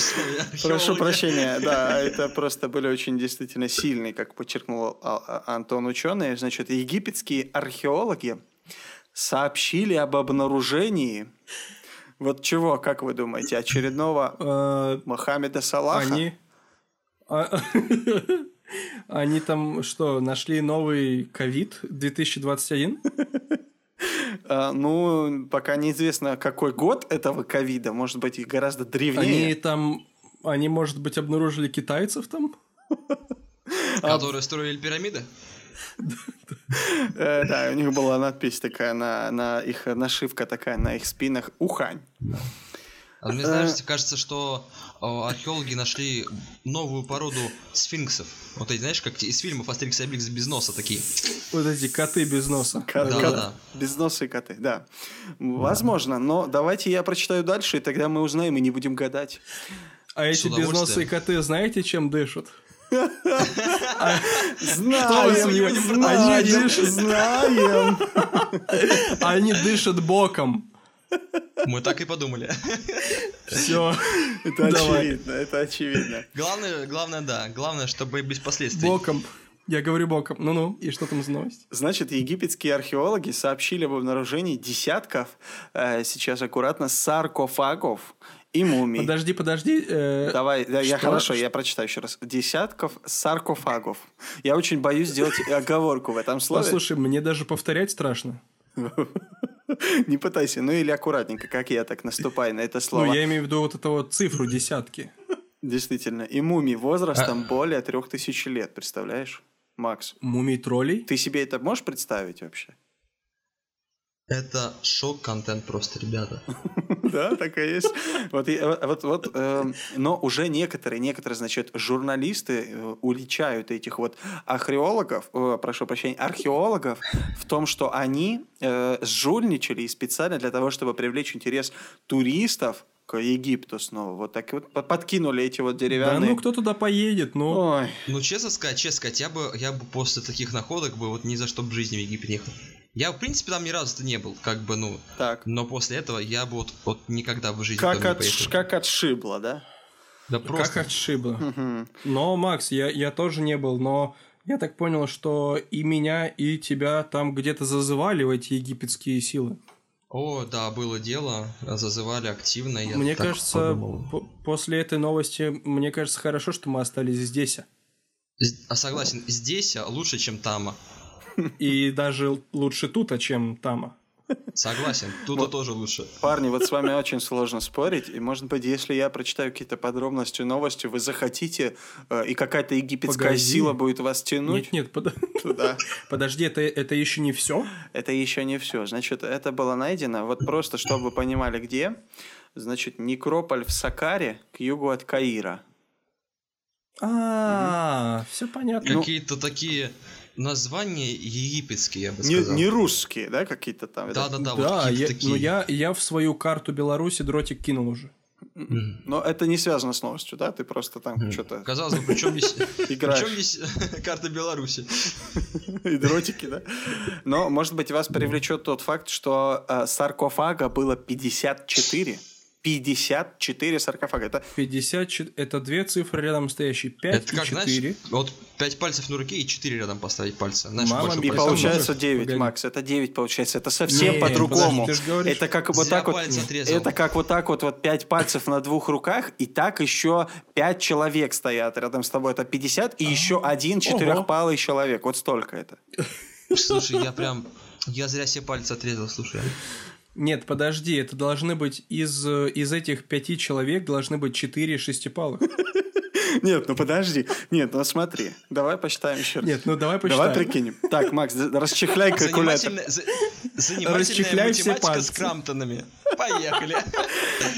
Прошу прощения, да, это просто были очень действительно сильные, как подчеркнул а, а, Антон ученые. Значит, египетские археологи сообщили об обнаружении вот чего, как вы думаете, очередного э, Мохаммеда Салаха? Они... А, они там что, нашли новый ковид 2021? А, ну, пока неизвестно, какой год этого ковида. Может быть, и гораздо древнее. Они там... Они, может быть, обнаружили китайцев там? Которые строили пирамиды? Э, да, у них была надпись такая на, на их нашивка такая на их спинах Ухань. А мне, знаешь, кажется, что археологи нашли новую породу сфинксов. Вот эти, знаешь, как из фильмов Астерикс и Обеликс без носа такие. Вот эти коты без носа. да, да, да. Безносые коты, да. Возможно, но давайте я прочитаю дальше, и тогда мы узнаем и не будем гадать. А эти безносые коты знаете, чем дышат? Знаем, они дышат, знаем. Они дышат боком. Мы так и подумали. Все. Это очевидно, это очевидно. Главное, главное, да. Главное, чтобы без последствий. Боком. Я говорю боком. Ну-ну, и что там за новость? Значит, египетские археологи сообщили об обнаружении десятков, э, сейчас аккуратно, саркофагов и мумий. Подожди, подожди. э, Давай, да, я хорошо, я прочитаю еще раз. Десятков саркофагов. Я очень боюсь сделать оговорку в этом слове. Послушай, мне даже повторять страшно. Не пытайся, ну или аккуратненько, как я так наступай на это слово. Ну, я имею в виду вот эту вот цифру десятки. Действительно. И мумий возрастом более трех тысяч лет, представляешь? Макс, Мумий троллей? ты себе это можешь представить вообще? Это шок-контент просто, ребята. Да, так и есть. Вот, вот, вот, эм, но уже некоторые, некоторые, значит, журналисты э, уличают этих вот археологов, э, прошу прощения, археологов в том, что они э, жульничали и специально для того, чтобы привлечь интерес туристов к Египту снова. Вот так вот под- подкинули эти вот Да деревянные... ну кто туда поедет, ну. Ой, Ну, честно сказать, честно сказать, я бы, я бы после таких находок бы вот ни за что в жизни в Египет не ехал. Я, в принципе, там ни разу не был, как бы, ну, так. но после этого я бы вот, вот никогда в жизни Как, от, поехал. как отшибло, да? Да Как просто. отшибло. Мгм. Но, Макс, я, я тоже не был, но я так понял, что и меня, и тебя там где-то зазывали в эти египетские силы. О, да, было дело, зазывали активно. я мне кажется, по- после этой новости, мне кажется, хорошо, что мы остались здесь. А согласен, здесь лучше, чем там. И даже лучше тут, чем там. Согласен, тут тоже лучше. Парни, вот с вами очень сложно спорить, и, может быть, если я прочитаю какие-то подробности новости, вы захотите, э, и какая-то египетская Погоди. сила будет вас тянуть Нет, нет, под- туда. подожди, это, это еще не все? Это еще не все. Значит, это было найдено, вот просто, чтобы вы понимали, где. Значит, некрополь в Сакаре к югу от Каира. А, все понятно. Какие-то такие названия египетские, я бы Не, сказал. не русские, да, какие-то там? это- Да-да-да, вот Да, какие-то я, такие. ну я, я в свою карту Беларуси дротик кинул уже. Мгм. Но это не связано с новостью, да? Ты просто там что-то Казалось бы, причем здесь, играешь. причем здесь карта Беларуси? И дротики, да? Но, может быть, вас привлечет тот факт, что э, саркофага было 54. 54 саркофага. Это 54, это две цифры рядом стоящие. 5 Это и как, 4. знаешь, вот пять пальцев на руке и четыре рядом поставить пальцы. Знаешь, Мама и получается Погоди. 9, Макс. Это 9 получается. Это совсем Не, по-другому. Это как вот так вот. отрезал. Это как вот так вот, вот 5 пальцев на двух руках, и так еще 5 человек стоят рядом с тобой. Это 50, и еще один четырехпалый человек. Вот столько это. Слушай, я прям... Я зря себе пальцы отрезал, слушай. Нет, подожди, это должны быть из, э, из этих пяти человек должны быть четыре шестипалых. Нет, ну подожди. Нет, ну смотри. Давай посчитаем еще раз. Нет, ну давай посчитаем. Давай прикинем. Так, Макс, расчехляй калькулятор. Занимательная, математика с пальцы. крамптонами. Поехали.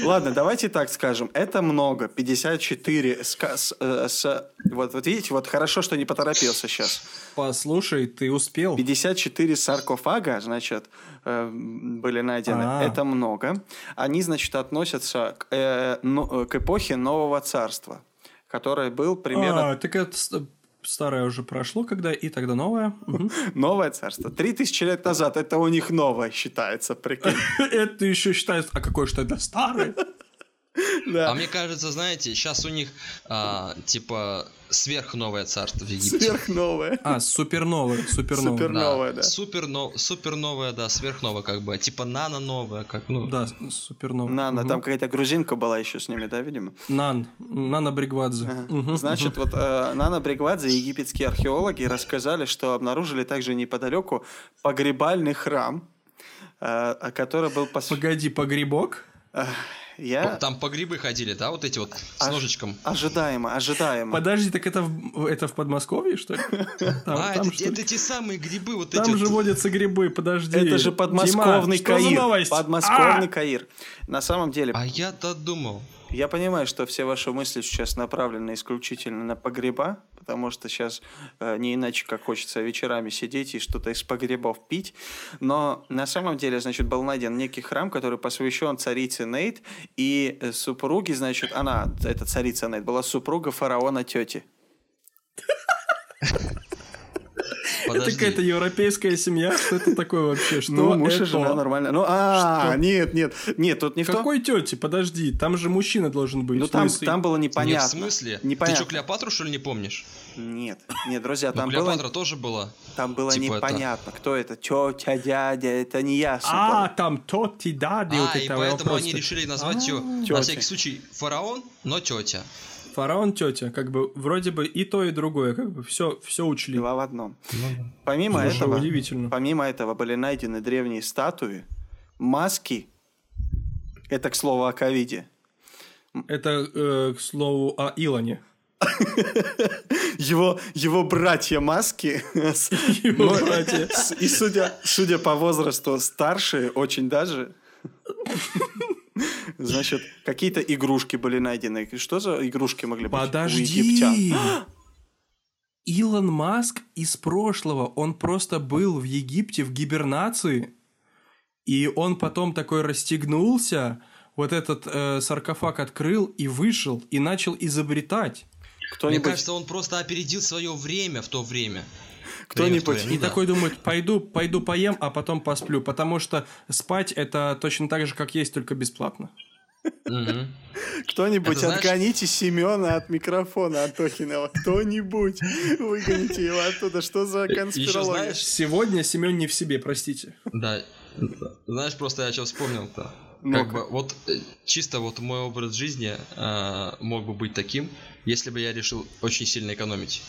Ладно, давайте так скажем. Это много. 54 с... с- э, с- вот, вот видите, вот хорошо, что не поторопился сейчас. Послушай, ты успел. 54 саркофага, значит, э, были найдены. А. Это много. Они, значит, относятся к, э, но- к эпохе Нового Царства, который был примерно... А, так это ст- старое уже прошло, когда и тогда новое. Новое Царство. 3000 лет назад это у них новое считается, прикинь. Это еще считается... А какое же тогда старое? Да. А мне кажется, знаете, сейчас у них а, типа сверхновое царство в Египте. Сверхновое. А, суперновое, суперновое. Супер- новое, да. Супер, суперновое, да, сверхновое, как бы. Типа нано-новое, как, ну... Да, суперновое. Нана, Мгм. там какая-то грузинка была еще с ними, да, видимо? Нан. Нана Бригвадзе. Мгм. Значит, вот э, Нана Бригвадзе египетские археологи рассказали, что обнаружили также неподалеку погребальный храм, э, который был посвящен... Погоди, погребок? Я... Там по грибы ходили, да, вот эти вот с Аж- ножичком. Ожидаемо, ожидаемо. Подожди, так это в, это в Подмосковье, что ли? Там, а, там, это, что ли? это те самые грибы, вот Там эти же вот. водятся грибы, подожди. Это же подмосковный Дима, что за Каир. новость? Подмосковный А! Каир. На самом деле, А я-то думал. Я понимаю, что все ваши мысли сейчас направлены исключительно на погреба, потому что сейчас э, не иначе, как хочется вечерами сидеть и что-то из погребов пить. Но на самом деле, значит, был найден некий храм, который посвящен царице Нейт и э, супруге, значит, она, эта царица Нейт, была супруга фараона тети. Это Подожди. какая-то европейская семья? Что это такое вообще? Что Ну, муж и это? жена нормально. Ну, а, Что? нет, нет, нет, тут не в том. Какой тети? Подожди, там же мужчина должен быть. Ну, там, там было Не, непонятно. в смысле? Ты Непонятно. что, Клеопатру, что ли, не помнишь? Нет, нет, друзья, Ну, там Клеопатра было, тоже была. там было типа это- непонятно, кто это, тетя, дядя, это не ясно. А, было. там тоти дади, вот А, и это поэтому вопрос. они решили назвать ее, Тётя. на всякий случай, фараон, но тетя. Фараон, тетя, как бы вроде бы и то, и другое, как бы все, все учли. Два в одном. Помимо Слушай, этого, удивительно. помимо этого были найдены древние статуи, маски. Это к слову о ковиде. Это, э, к слову, о Илоне. Его, его братья маски. Его но- братья. И судя, судя по возрасту, старшие очень даже. Значит, какие-то игрушки были найдены. Что за игрушки могли быть у египтян? Подожди! Илон Маск из прошлого, он просто был в Египте в гибернации, и он потом такой расстегнулся, вот этот э, саркофаг открыл и вышел, и начал изобретать. Мне Кто-нибудь, кажется, он просто опередил свое время в то время. Кто-нибудь, И такой думает, пойду, пойду поем, а потом посплю, потому что спать это точно так же, как есть, только бесплатно. Кто-нибудь отгоните Семена от микрофона Антохинова. Кто-нибудь выгоните его оттуда. Что за конспирология? знаешь, Сегодня Семен не в себе, простите. Да. Знаешь, просто я сейчас вспомнил-то. Как бы вот э, чисто вот мой образ жизни э, мог бы быть таким, если бы я решил очень сильно экономить.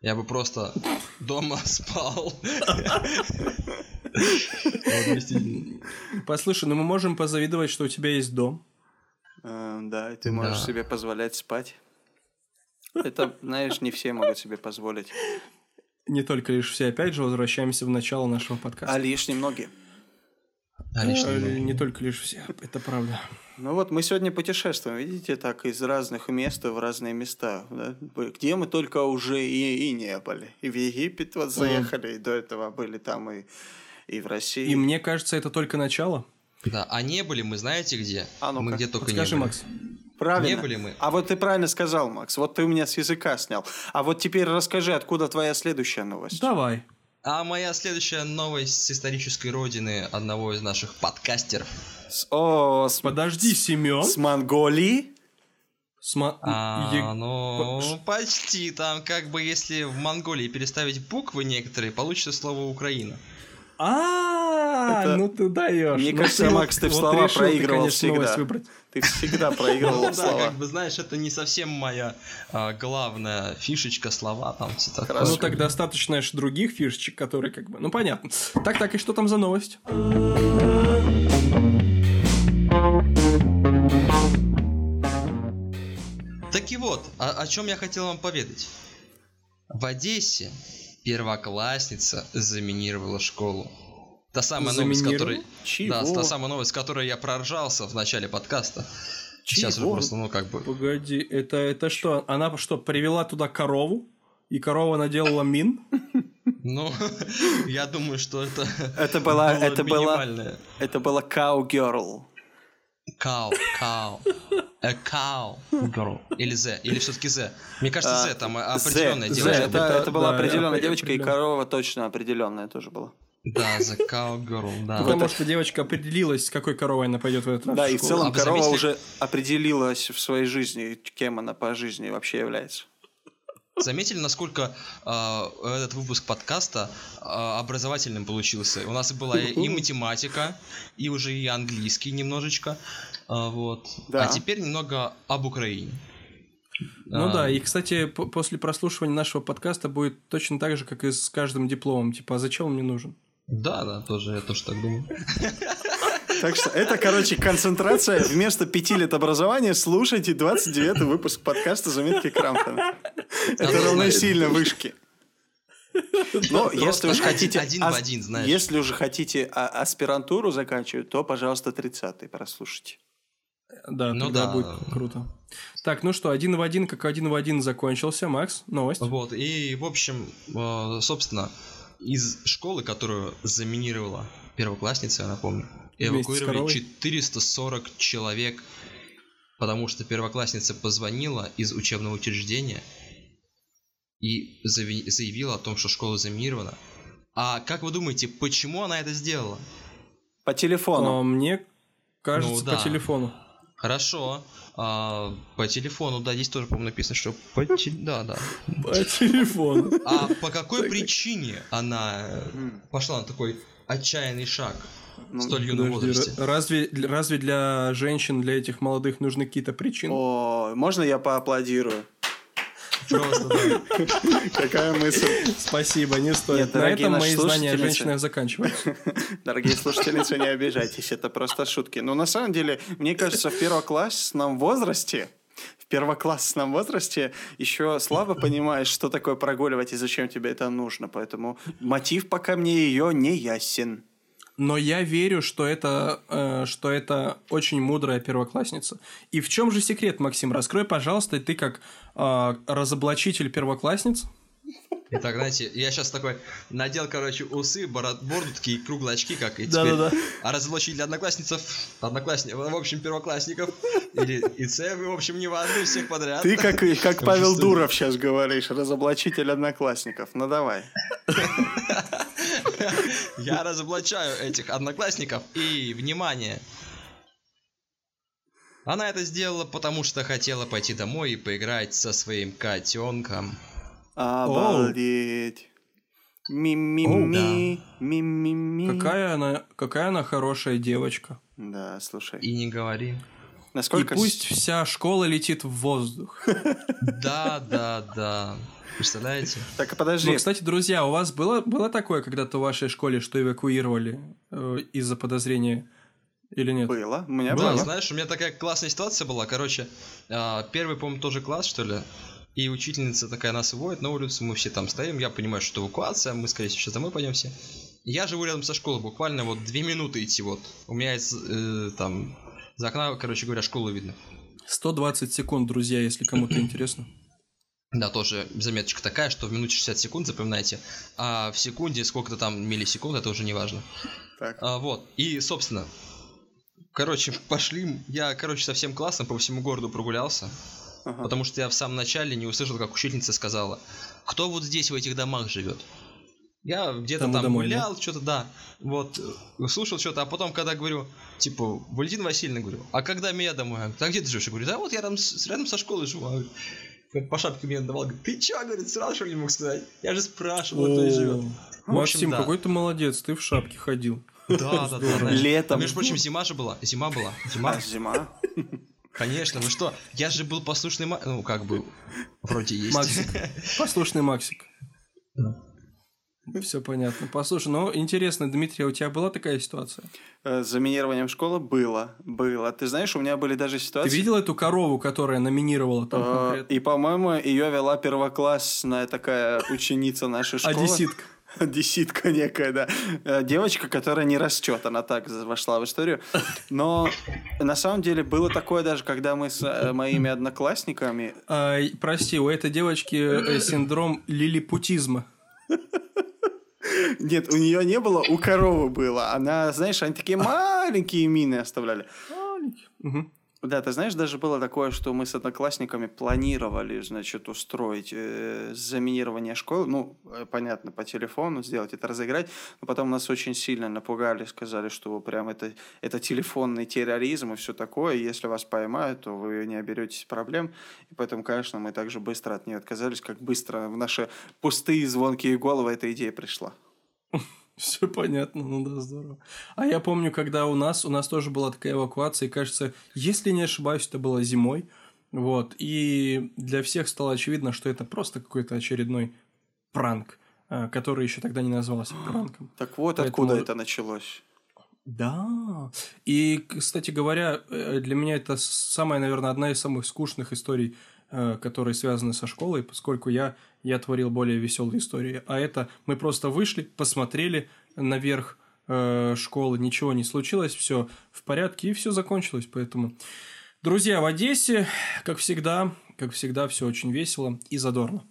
Я бы просто дома спал. Послушай, ну мы можем позавидовать, что у тебя есть дом. Э, Да, и ты можешь себе позволять спать. Это, знаешь, не все могут себе позволить. Не только лишь все, опять же, возвращаемся в начало нашего подкаста. А лишь немногие. А, лично, Э, ну, Не только лишь все, это правда. Ну вот мы сегодня путешествуем, видите, так из разных мест в разные места. да? Где мы только уже и, и не были. И в Египет вот заехали, и до этого были там и, и в России. И мне кажется, это только начало. Да, а не были мы, знаете где? А ну-ка, мы где только Скажи, не были. Макс. Правильно. Не были мы. А вот ты правильно сказал, Макс. Вот ты у меня с языка снял. А вот теперь расскажи, откуда твоя следующая новость. Давай. А моя следующая новость с исторической родины одного из наших подкастеров. С, о, с, Подожди, Семен. с Монголии? Сма- А, Е- ну, почти. Там как бы если в Монголии переставить буквы некоторые, получится слово Украина. А, Это- ну ты даешь. Мне Ну кажется, Макс, ты в вот слова ты, проигрывал конечно, всегда. выбрать. Ты всегда Ну проигрывал да, слова. как бы знаешь, это не совсем моя а, главная фишечка, слова там все такое. Ну так достаточно ж других фишечек, которые как бы... Ну понятно. Так, так, и что там за новость? Так и вот, о, о чем я хотел вам поведать. В Одессе первоклассница заминировала школу. Та самая новость, которой... Чего? Да, та самая новость, с которой я проржался в начале подкаста. Сейчас уже Чего? просто, ну как бы... Погоди, это, это что? Она что, привела туда корову? И корова наделала мин? Ну, я думаю, что это... Это была, было это была, это была cowgirl. Cow, cow. A cow girl. Или Z, или все-таки Z. Мне кажется, А, Z, там Z, определенная Z, девочка. это, Это- это была да, определенная опре- а девочка, и корова точно определенная тоже была. Да, The cow girl, да. Потому что девочка определилась, с какой коровой она пойдет в этот раз. Да, и в целом А корова уже определилась в своей жизни, кем она по жизни вообще является. Заметили, насколько а, этот выпуск подкаста а, образовательным получился? У нас была и, математика, и уже и английский немножечко. а, вот. Да. А теперь немного об Украине. Ну А, да, и, кстати, после прослушивания нашего подкаста будет точно так же, как и с каждым дипломом. Типа, а зачем он мне нужен? Да, да, тоже, я тоже так думаю. Так что это, короче, концентрация. Вместо пяти лет образования слушайте 29 выпуск подкаста «Заметки Крамптона». Это равносильно вышки. Но если уж хотите... один в один, знаешь. Если уже хотите а- аспирантуру заканчивать, то, пожалуйста, 30-й прослушайте. Да, Ну тогда да. будет круто. Так, ну что, один в один, как один в один закончился. Макс, новость. Вот, и, в общем, э, собственно, из школы, которую заминировала первоклассница, я напомню, эвакуировали коровой? 440 человек, потому что первоклассница позвонила из учебного учреждения и заявила о том, что школа заминирована, А как вы думаете, почему она это сделала? По телефону. Но мне кажется, Ну, да. по телефону. Хорошо. А, по телефону, да, здесь тоже, по-моему, написано, что по те- Да, да. По телефону. А по какой причине она пошла на такой отчаянный шаг в столь юном Подожди, возрасте? разве, разве для женщин, для этих молодых нужны какие-то причины? О, можно я поаплодирую? Просто, да. Какая мысль. Спасибо, не стоит. Нет, На этом мои знания о женщинах заканчиваются. Дорогие слушательницы, не обижайтесь, это просто шутки. Но на самом деле, мне кажется, в первоклассном возрасте, в первоклассном возрасте еще слабо понимаешь, что такое прогуливать и зачем тебе это нужно. Поэтому мотив пока мне ее не ясен. Но я верю, что это, э, что это очень мудрая первоклассница. И в чем же секрет, Максим? Раскрой, пожалуйста, ты как э, разоблачитель первоклассниц. Итак, знаете, я сейчас такой надел, короче, усы, бород- бороду, такие круглые очки, как и теперь. Да-да-да. А разоблачить для одноклассницев, одноклассников, в общем, первоклассников, или ИЦ, в общем, неважно, всех подряд. Ты как, как Павел. Дуров сейчас говоришь, разоблачитель одноклассников. Ну давай. Я разоблачаю этих одноклассников, и, внимание, она это сделала, потому что хотела пойти домой и поиграть со своим котенком. Обалдеть. Ми-ми-ми, ми-ми-ми. Какая она, какая она хорошая девочка. Да, слушай. И не говори. Насколько... И пусть вся школа летит в воздух. Да, да, да. Представляете? Так, подожди. Ну, кстати, друзья, у вас было, было такое когда-то в вашей школе, что эвакуировали э, из-за подозрения или нет? Было. У меня Да, было. знаешь, у меня такая классная ситуация была. Короче, а, первый, по-моему, тоже класс, что ли. И учительница такая нас выводит на улицу, мы все там стоим, я понимаю, что эвакуация, мы, скорее всего, сейчас домой пойдем все. Я живу рядом со школой, буквально вот две минуты идти вот. У меня из, э, там, за окна, короче говоря, школу видно. 120 секунд, друзья, если кому-то интересно. Да, тоже заметочка такая, что в минуте 60 секунд, запоминайте, а в секунде сколько-то там миллисекунд, это уже не важно. Так. А, вот, и, собственно, короче, пошли, я, короче, со всем классом по всему городу прогулялся, Ага. потому что я в самом начале не услышал, как учительница сказала, кто вот здесь в этих домах живет. Я где-то там домой, гулял, что-то, да, вот, слушал что-то, а потом, когда говорю, типа, Валентина Васильевна, говорю, а когда меня домой? А где ты живешь? Я говорю, да вот я с- рядом со школой живу. Говорит, как по шапке мне давал, говорит, ты чё, говорит, сразу что не мог сказать? Я же спрашивал, кто здесь живет. Максим, да. какой ты молодец, ты в шапке ходил. Да, да, да. да. Летом. А, Между прочим, зима же была. Зима была. Зима. А, зима. Конечно, ну что, я же был послушный ма... Ну, как был. Вроде есть. Максик, послушный Максик. Все понятно. Послушай, ну интересно, Дмитрий, а у тебя была такая ситуация? Э, С заминированием школы было. Было. Ты знаешь, у меня были даже Ты ситуации... видел эту корову, которая номинировала там Э, конкретно? И, по-моему, ее вела первоклассная такая ученица нашей школы. Одесситка. Одесситка некая, да. Э, Девочка, которая не растет, она так вошла в историю. Но на самом деле было такое даже, когда мы с моими одноклассниками... А, прости, у этой девочки синдром лилипутизма. Нет, у нее не было, у коровы было. Она, знаешь, они такие маленькие мины оставляли. Мгм. Да, ты знаешь, даже было такое, что мы с одноклассниками планировали, значит, устроить э, заминирование школы. Ну, э, понятно, по телефону сделать это, разыграть. Но потом нас очень сильно напугали, сказали, что прям это, это телефонный терроризм и все такое. И если вас поймают, то вы не оберетесь проблем. И поэтому, конечно, мы также быстро от нее отказались, как быстро в наши пустые звонкие головы эта идея пришла. Все понятно, ну да, здорово. А я помню, когда у нас, у нас тоже была такая эвакуация, и, кажется, если не ошибаюсь, это было зимой, вот, и для всех стало очевидно, что это просто какой-то очередной пранк, а, который еще тогда не назывался пранком. Так вот, Поэтому- откуда это началось. Да. И, кстати говоря, э, для меня это самая, наверное, одна из самых скучных историй, которые связаны со школой, поскольку я, я творил более веселые истории. А это мы просто вышли, посмотрели наверх э, школы, ничего не случилось, все в порядке, и все закончилось. Поэтому, друзья, в Одессе, как всегда, как всегда, все очень весело и задорно.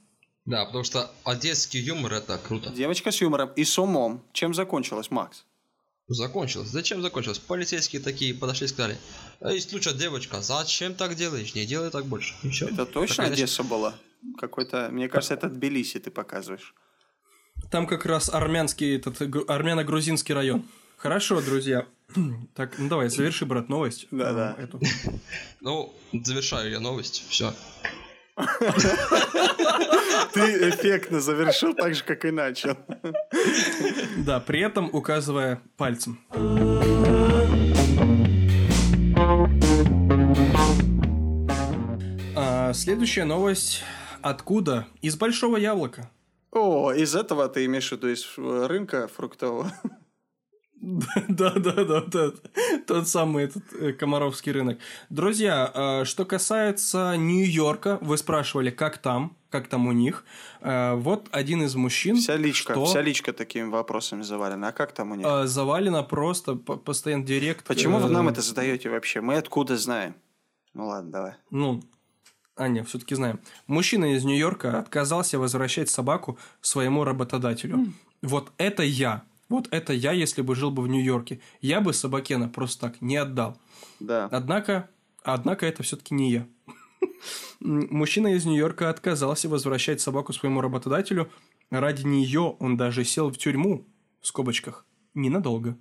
Да, потому что одесский юмор это круто. Девочка с юмором и с умом. Чем закончилось, Макс? Закончилось. Зачем закончилось? Полицейские такие подошли и сказали, эй, слушай, девочка, зачем так делаешь? Не делай так больше. И. Это точно Такая, Одесса была? Какой-то, мне кажется, это Тбилиси ты показываешь. Там как раз армянский, этот, армяно-грузинский район. Хорошо, друзья. Так, ну давай, заверши, брат, новость. Да-да. Э. Ну, завершаю я новость, все. Ты эффектно завершил так же, как и начал. Да, при этом указывая пальцем. А, следующая новость. Откуда? Из Большого Яблока. О, из этого ты имеешь в виду из рынка фруктового? Да, да, да, да. Тот самый этот э, Комаровский рынок. Друзья, э, что касается Нью-Йорка, вы спрашивали, как там, как там у них. Э, Вот один из мужчин. Вся личка, что, вся личка такими вопросами завалена. А как там у них? завалена просто по- постоянно директ. Почему вы нам это задаете вообще? Мы откуда знаем? Ну ладно, давай. Ну, а нет, все-таки знаем. Мужчина из Нью-Йорка отказался возвращать собаку своему работодателю. Вот это я. Вот это я, если бы жил бы в Нью-Йорке. Я бы собакена просто так не отдал. Да. Однако, однако это все-таки не я. Мужчина из Нью-Йорка отказался возвращать собаку своему работодателю. Ради нее он даже сел в тюрьму, в скобочках, ненадолго.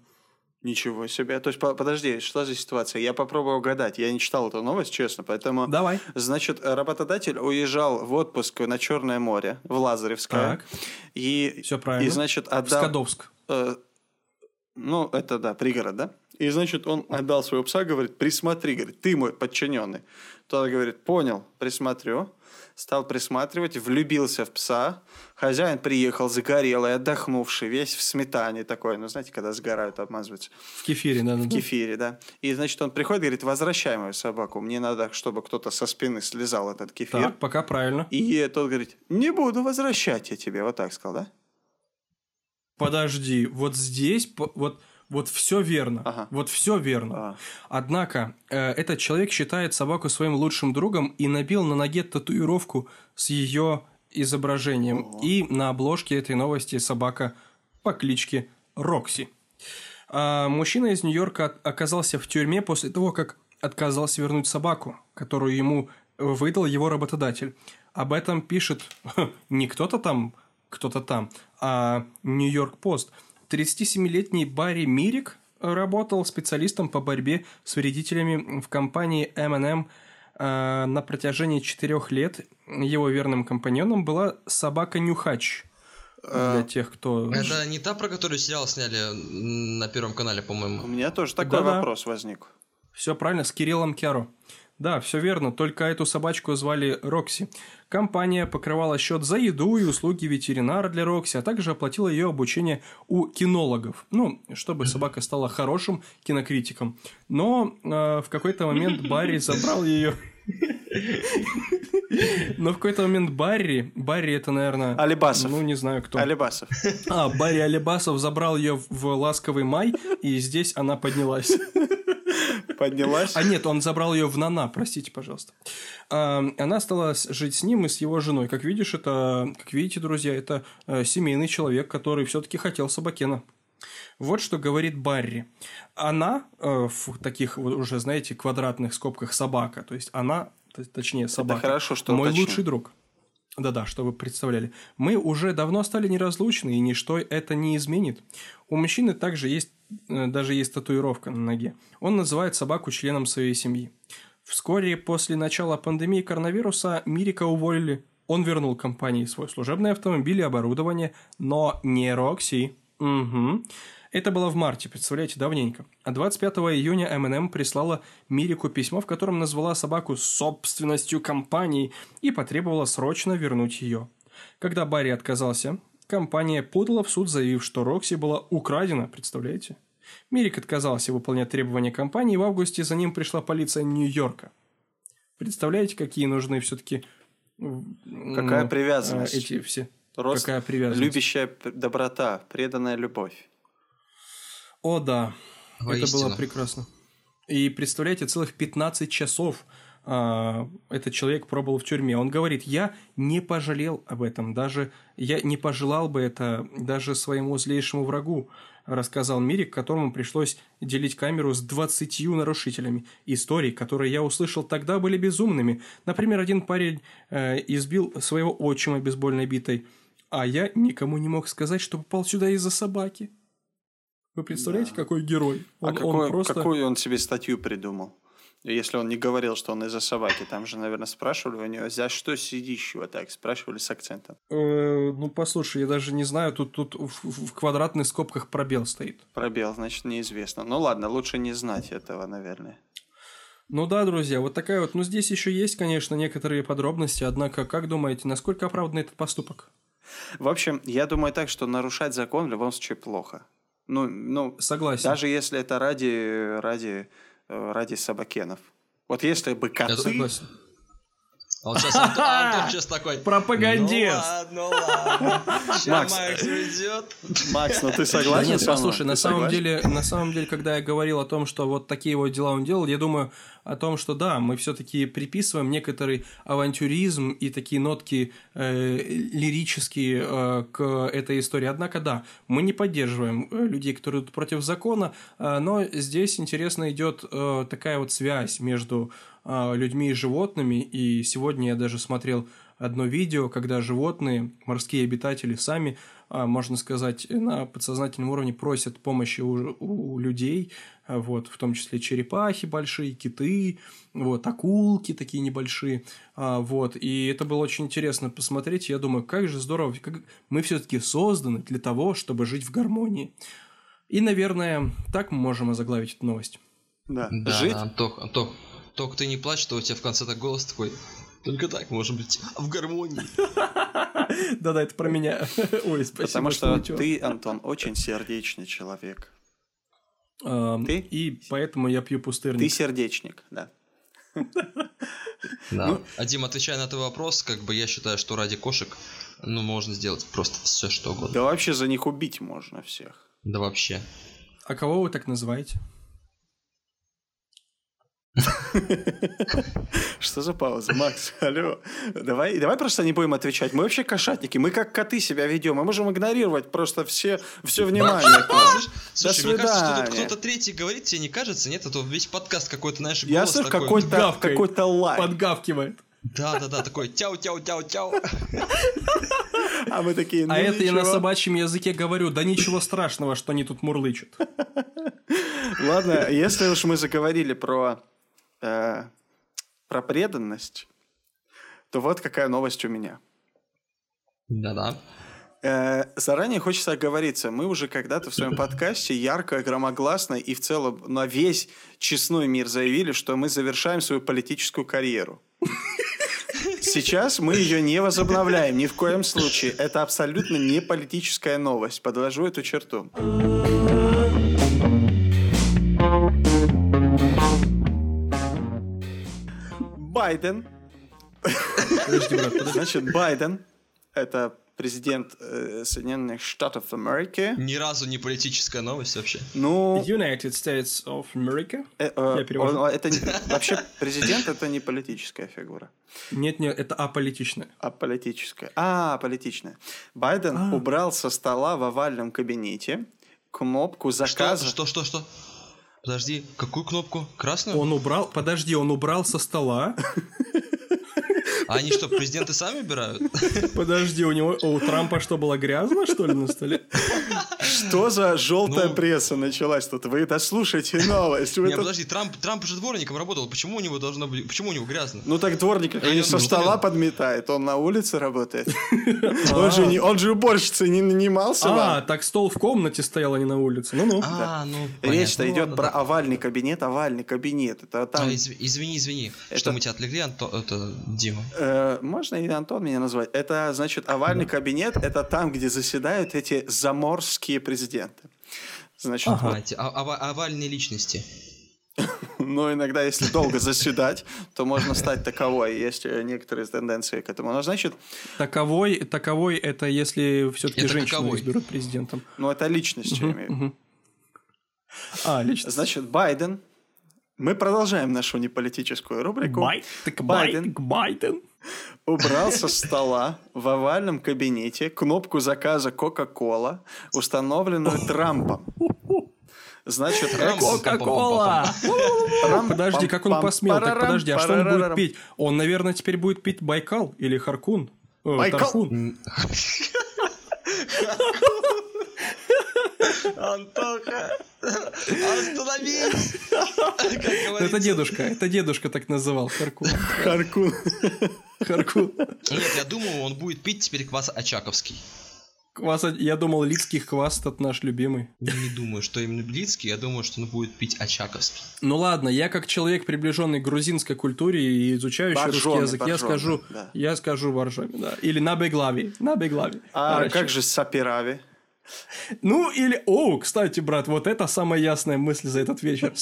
Ничего себе. То есть, по- подожди, что за ситуация? Я попробую угадать. Я не читал эту новость, честно, поэтому... Давай. Значит, работодатель уезжал в отпуск на Черное море, в Лазаревское. Так. И, Всё правильно. и, значит, В отдал... Скадовск. Э, ну, это да, пригород, да? И, значит, он отдал своего пса, говорит, присмотри, говорит, ты мой подчиненный. Тот говорит, понял, присмотрю. Стал присматривать, влюбился в пса. Хозяин приехал загорелый, отдохнувший, весь в сметане такой. Ну, знаете, когда сгорают, обмазываются. В кефире, да, В кефире, да. И, значит, он приходит, говорит, возвращай мою собаку. Мне надо, чтобы кто-то со спины слезал этот кефир. Так, пока правильно. И тот говорит, не буду возвращать я тебе. Вот так сказал, да? Подожди, вот здесь, вот, вот все верно. Ага. Вот все верно. А. Однако, э, этот человек считает собаку своим лучшим другом и набил на ноге татуировку с ее изображением. Ого. И на обложке этой новости собака по кличке Рокси. А мужчина из Нью-Йорка оказался в тюрьме после того, как отказался вернуть собаку, которую ему выдал его работодатель. Об этом пишет не кто-то там, кто-то там, а Нью-Йорк Пост. 37-летний Барри Мирик работал специалистом по борьбе с вредителями в компании M&M на протяжении четырех лет. Его верным компаньоном была собака Нюхач. Для тех, кто... Это не та, про которую сериал сняли на Первом канале, У по-моему. меня тоже такой Да-да. вопрос возник. Все правильно, с Кириллом Кяро. Да, все верно, только эту собачку звали Рокси. Компания покрывала счет за еду и услуги ветеринара для Рокси, а также оплатила ее обучение у кинологов. Ну, чтобы собака стала хорошим кинокритиком. Но э, в какой-то момент Барри забрал ее. Но в какой-то момент Барри, Барри это, наверное... Алибасов. Ну, не знаю кто. Алибасов. А, Барри Алибасов забрал ее в ласковый май, и здесь она поднялась. Поднялась. А нет, он забрал ее в Нана, простите, пожалуйста. А, Она стала жить с ним и с его женой. Как видишь, это, как видите, друзья, это э, семейный человек, который все-таки хотел собакена. Вот что говорит Барри. Она э, в таких вот уже, знаете, квадратных скобках собака. То есть она, точнее, собака. хорошо, что Мой лучший друг. Да-да, чтобы вы представляли. Мы уже давно стали неразлучны, и ничто это не изменит. У мужчины также есть, э, даже есть татуировка на ноге. Он называет собаку членом своей семьи. Вскоре после начала пандемии коронавируса Мирика уволили. Он вернул компании свой служебный автомобиль и оборудование, но не Рокси. Угу. Это было в марте, представляете, давненько. А 25 июня M&M прислала Мирику письмо, в котором назвала собаку собственностью компании и потребовала срочно вернуть ее. Когда Барри отказался, компания подала в суд, заявив, что Рокси была украдена, представляете? Мирик отказался выполнять требования компании, и в августе за ним пришла полиция Нью-Йорка. Представляете, какие нужны все-таки... Какая привязанность? Эти все... Рост, Какая привязанность? любящая доброта, преданная любовь. О, да. Это Воистину. было прекрасно. И представляете, целых 15 часов а, этот человек пробовал в тюрьме. Он говорит, я не пожалел об этом, даже я не пожелал бы это даже своему злейшему врагу, рассказал Мирик, которому пришлось делить камеру с 20 нарушителями. Истории, которые я услышал тогда, были безумными. Например, один парень э, избил своего отчима бейсбольной битой. А я никому не мог сказать, что попал сюда из-за собаки. Вы представляете, Да. какой герой? а Он, он какой- просто... какую он себе статью придумал? Если он не говорил, что он из-за собаки, там же, наверное, спрашивали у него, за что сидишь вот так, спрашивали с акцентом. Э, ну, послушай, я даже не знаю, тут, тут в, в квадратных скобках пробел стоит. Пробел, значит, неизвестно. Ну ладно, лучше не знать этого, наверное. Ну да, друзья, вот такая вот. Ну, здесь еще есть, конечно, некоторые подробности, однако, как думаете, насколько оправдан этот поступок? В общем, я думаю так, что нарушать закон в любом случае плохо. Ну, ну Согласен. даже если это ради, ради, э, ради собакенов. Вот если бы коты... А вот сейчас Антон, Антон сейчас такой. Пропагандист. Ну ладно, ладно. Сейчас Макс, Макс уйдет. Макс, ну ты Да согласен нет, со мной? послушай, на самом деле, на самом деле, когда я говорил о том, что вот такие вот дела он делал, я думаю о том, что да, мы все-таки приписываем некоторый авантюризм и такие нотки э, лирические э, к этой истории. Однако да, мы не поддерживаем э, людей, которые идут против закона, э, но здесь интересно идет э, такая вот связь между людьми и животными. И сегодня я даже смотрел одно видео, когда животные, морские обитатели сами, а, можно сказать, на подсознательном уровне просят помощи у, у людей, а, вот, в том числе черепахи большие, киты, вот, акулки такие небольшие, а, вот, и это было очень интересно посмотреть, я думаю, как же здорово, как мы все-таки созданы для того, чтобы жить в гармонии. И, наверное, так мы можем озаглавить эту новость. Да. Да, Жить да, Антох, Антох, только ты не плачь, что у тебя в конце так голос такой. Только так может быть в гармонии. Да-да, это про меня. Ой, спасибо. Потому что ты, Антон, очень сердечный человек. Ам, ты? И поэтому я пью пустырник. Ты сердечник, да. Да. а Дим, отвечая на твой вопрос, как бы я считаю, что ради кошек, ну, можно сделать просто все, что угодно. Да вообще за них убить можно всех. Да вообще. А кого вы так называете? Что за пауза, Макс? Алло. Давай, давай просто не будем отвечать. Мы вообще кошатники. Мы как коты себя ведем. Мы можем игнорировать просто все, все внимание. Слушай, мне кажется, что тут кто-то третий говорит, тебе не кажется? Нет, это весь подкаст какой-то, знаешь, Я голос слышу такой. какой-то гавкает. какой лай. Подгавкивает. Да, да, да, такой тяу-тяу-тяу-тяу. А мы такие, ну а это я на ничего. собачьем языке говорю, да ничего страшного, что они тут мурлычут. Ладно, если уж мы заговорили про, э, про преданность, то вот какая новость у меня. Да-да. Э, заранее хочется оговориться. Мы уже когда-то в своем подкасте ярко, громогласно и в целом на весь честной мир заявили, что мы завершаем свою политическую карьеру. Сейчас мы ее не возобновляем ни в коем случае. Это абсолютно не политическая новость. Подвожу эту черту. Байден Подожди, брат, подожди. Значит, Байден – это президент э, Соединенных Штатов Америки. Ни разу не политическая новость вообще. Ну, United States of America? э, э, Я перевожу. он- это не- вообще президент – это не политическая фигура, Нет, нет, это аполитичное. а политическая. А, политичная. Байден А. убрал со стола в овальном кабинете кнопку Что, заказа. что, что, что? Подожди, какую кнопку? Красную? Он убрал, подожди, он убрал со стола. А они что, президенты сами убирают? Подожди, у него, у Трампа что, было грязно, что ли, на столе? Что за желтая Ну. пресса началась тут? Вы дослушайте новость. Вы Не, подожди, Трамп, Трамп же дворником работал. Почему у него должно быть... Почему у него грязно? Ну так дворник не со стола подметает, он на улице работает. Он же не, он же уборщицей не нанимался А, так стол в комнате стоял, а не на улице. Ну-ну. А, ну, Речь-то понятно. идет Ну, про овальный кабинет, овальный кабинет. Это там, А, изв- извини, извини, Это- что мы тебя отвлекли, это Дима. Э, можно и Антон меня назвать. Это значит овальный кабинет, это там, где заседают эти заморские президенты. Значит, Ага. А, эти ова- ова- овальные личности. но иногда, если долго заседать, то можно стать таковой. Есть э, некоторые тенденции к этому. Но значит, Таковой, таковой это если все-таки женщину каковой? изберут президентом. ну это личность, я имею в виду. А, лично. Значит, Байден. Мы продолжаем нашу неполитическую рубрику. Бай, так Байден. Байден. Байден. убрал со стола в овальном кабинете кнопку заказа Кока-Кола, установленную Трампом. Значит, Кока-кола! Подожди, как он посмел? Так подожди, а что он будет пить? Он, наверное, теперь будет пить Байкал или Харкун. Э, Байкал? Антоха, остановись! Это дедушка, это дедушка так называл, Харкун. Харкун. Харкун. Нет, я думаю, он будет пить теперь квас Очаковский. Квас, я думал, Лицких квас тот наш любимый. Я не думаю, что именно Блицкий, я думаю, что он будет пить Очаковский. Ну ладно, я как человек, приближенный к грузинской культуре и изучающий Боржоми, русский язык, я боржоми, скажу, да. я скажу Боржоми, да. Или на Беглави, на Беглави. А Хорошо. как же Сапирави? Ну или, о, кстати, брат, вот это самая ясная мысль за этот вечер.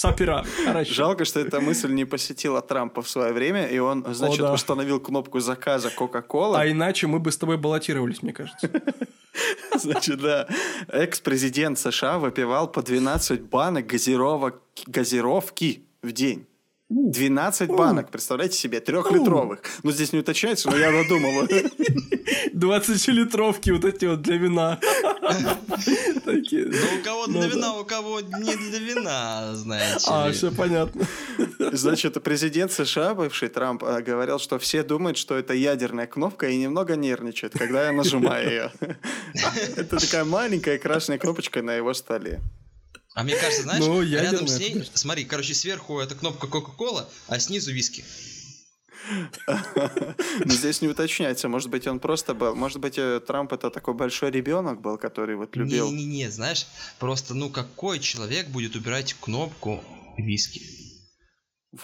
Хорошо. Жалко, что эта мысль не посетила Трампа в свое время, и он, значит, да. установил кнопку заказа Кока-Кола. А иначе мы бы с тобой баллотировались, мне кажется. Значит, да. Экс-президент США выпивал по 12 банок газировок, газировки в день. 12 банок, представляете себе, трехлитровых. Ну, здесь не уточняется, но я додумал. 20-литровки вот эти вот для вина. Такие. Ну, у кого Ну для вина, у кого не для вина, знаете А, все понятно. Значит, президент США, бывший Трамп, э, говорил, что все думают, что это ядерная кнопка и немного нервничают, когда я нажимаю ее. Это такая маленькая красная кнопочка на его столе. А мне кажется, знаешь, Ну, рядом с ней, смотри, короче, сверху это кнопка Кока-Кола, а снизу виски. Но здесь не уточняется. Может быть, он просто был. Может быть, э, Трамп это такой большой ребенок был, который вот любил. Не-не-не, знаешь, просто, ну, какой человек будет убирать кнопку виски?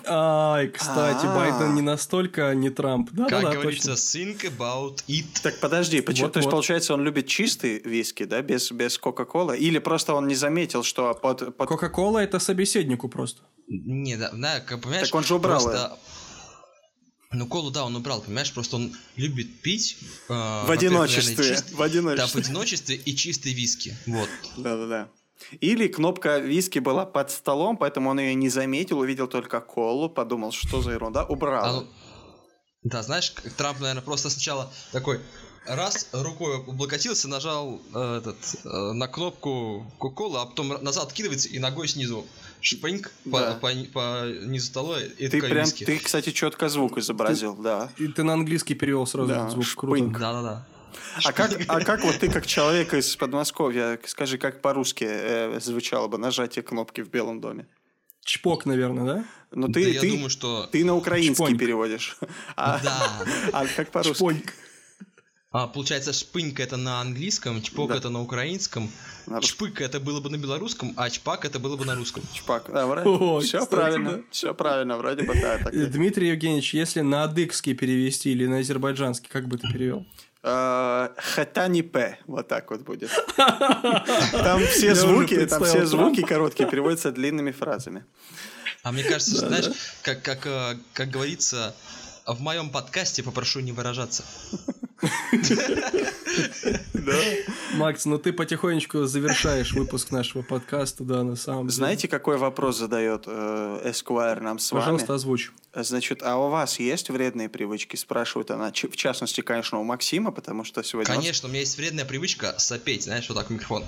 Ай, кстати, А. Байден не настолько не Трамп. Да, Как да, говорится, think about it. Так подожди, почему? Вот, то есть, вот. получается, он любит чистый виски, да, без, без Кока-Колы? Или просто он не заметил, что под... под- Кока-кола это собеседнику просто. Не, да, да, как понимаешь, Так он же убрал просто... Ну, колу, да, он убрал, понимаешь, просто он любит пить... э, в одиночестве. чист- В Да, в одиночестве. одиночестве и чистый виски. Вот. Да-да-да. Или кнопка виски была под столом, поэтому он ее не заметил, увидел только колу, подумал, что за ерунда, убрал. А да, знаешь, Трамп, наверное, просто сначала такой раз рукой облокотился, нажал э, этот, э, на кнопку Кока-Колы, а потом назад откидывается и ногой снизу шпыньк Да. по, по, по низу стола и Ты такая прям, виски. ты, кстати, четко звук изобразил, да. И ты на английский перевел сразу Да, звук. шпыньк. Круто. Да-да-да. А как, а как вот ты, как человек из Подмосковья, скажи, как по-русски э, звучало бы нажатие кнопки в Белом доме? Чпок, наверное, да? Ну, Да ты, я ты, думаю, что... ты на украинский Шпоньк. переводишь. А, Да. а как по-русски? Чпоньк. А, получается, шпынька это на английском, чпок Да. это на украинском, На чпык это было бы на белорусском, а чпак это было бы на русском. Чпак. Да, О, все кстати, правильно. да. Все правильно, вроде бы да. так Дмитрий Евгеньевич, если на адыгский перевести или на азербайджанский, как бы ты перевел? Э, Хатани П. Вот так вот будет. Там все звуки, там все звуки короткие переводятся длинными фразами. А мне кажется, знаешь, как, как, э, как говорится, в моем подкасте попрошу не выражаться. Макс, ну ты потихонечку завершаешь выпуск нашего подкаста, да, на самом деле. Знаете, какой вопрос задает э, Esquire нам с вами? Пожалуйста, озвучь. Значит, а у вас есть вредные привычки? Спрашивает она. В частности, конечно, у Максима, потому что сегодня... он- Конечно, у меня есть вредная привычка сопеть, знаешь, вот так в микрофон.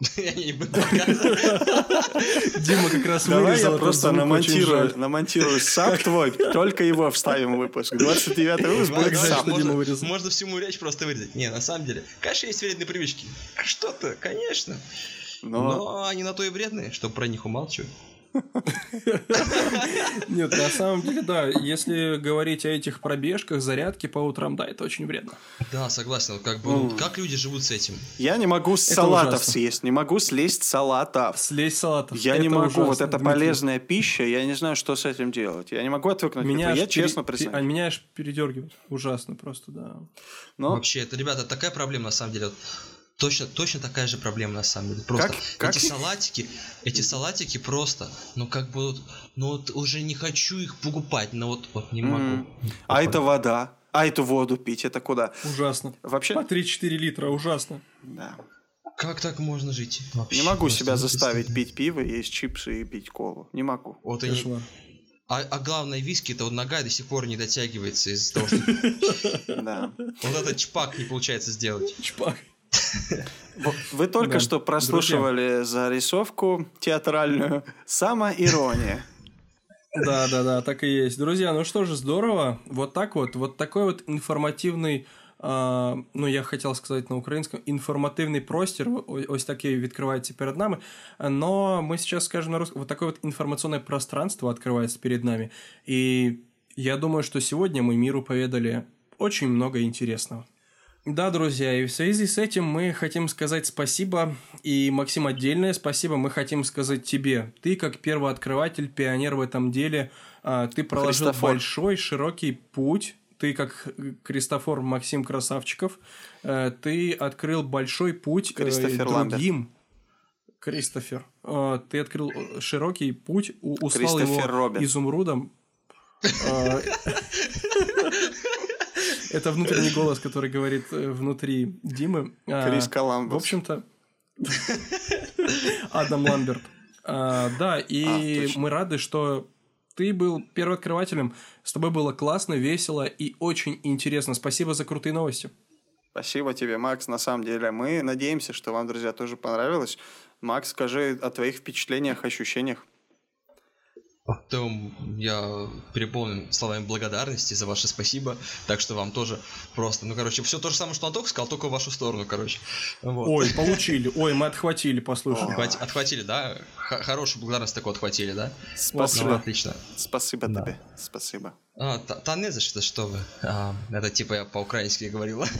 Я не буду показывать. Дима как раз Давай вырезал я просто намонтирую, намонтирую сап твой, только его вставим в выпуск. 29 выпуск будет сап. что Можно всему речь просто вырезать. Не, на самом деле, конечно, есть вредные привычки. А Что-то, конечно. Но Но они на то и вредные, чтобы про них умалчивать. Нет, на самом деле, да, если говорить о этих пробежках, зарядке по утрам, да, это очень вредно. Да, согласен. Как бы, ну, как люди живут с этим? я не могу с салатов съесть, не могу слезть с салатов. Слезть с салатов. Я не могу, вот это полезная пища, я не знаю, что с этим делать. Я не могу отвыкнуть. Меня от этого, аж я честно пе- А меня аж передергивает. Ужасно просто, да. Но Вообще, это, ребята, такая проблема на самом деле. Точно, точно такая же проблема на самом деле. Просто Как- как- эти салатики, эти салатики просто, ну как бы вот, ну вот уже не хочу их покупать, но вот, вот не могу. М. а это вода, а эту воду пить, это куда? Ужасно. Вообще, По 3-4 литра, ужасно. да. Как так можно жить? Вообще Не могу себя не заставить пить пиво, есть чипсы и пить колу. Не могу. Вот и не- а, а главное, виски, это вот нога до сих пор не дотягивается из-за того, что Да. вот этот чпак не получается сделать. Чпак. В- Вы только Да. что прослушивали зарисовку театральную «Самоирония». Да, да, да, так и есть. Друзья, ну что же, здорово. Вот так вот, вот такой вот информативный ну я хотел сказать на українському, інформативний простір, ось такий відкривається перед нами. Но мы сейчас скажем на русском, вот такое вот информационное пространство открывается перед нами. И я думаю, что сегодня мы миру поведали очень много интересного. Да, друзья, и в связи с этим мы хотим сказать спасибо, и, Максим, отдельное спасибо мы хотим сказать тебе. Ты, как первооткрыватель, пионер в этом деле, а, ты проложил Христофор. большой, широкий путь ты как Кристофор Максим Красавчиков, э, ты открыл большой путь э, Кристофер другим. Ламберт. Кристофер. Э, ты открыл широкий путь, услал его Робин. изумрудом. Это внутренний голос, который говорит внутри Димы. Крис Коламбус. В общем-то... Адам Ламберт. Да, и а, мы рады, что ты был первооткрывателем. С тобой было классно, весело и очень интересно. Спасибо за крутые новости. Спасибо тебе, Макс. На самом деле, мы надеемся, что вам, друзья, тоже понравилось. Макс, скажи о твоих впечатлениях, ощущениях. Потом я переполнен словами благодарности за ваше спасибо. Так что вам тоже просто, ну, короче, все то же самое, что Антох сказал, только в вашу сторону, короче. Вот. Ой, получили. Ой, мы отхватили, послушай. Отхвати, отхватили, да? Х хорошую благодарность такую отхватили, да? Спасибо. Ну, отлично. Спасибо да. тебе. Спасибо. А, та, та не за что, что вы. А, это типа я по-украински говорила.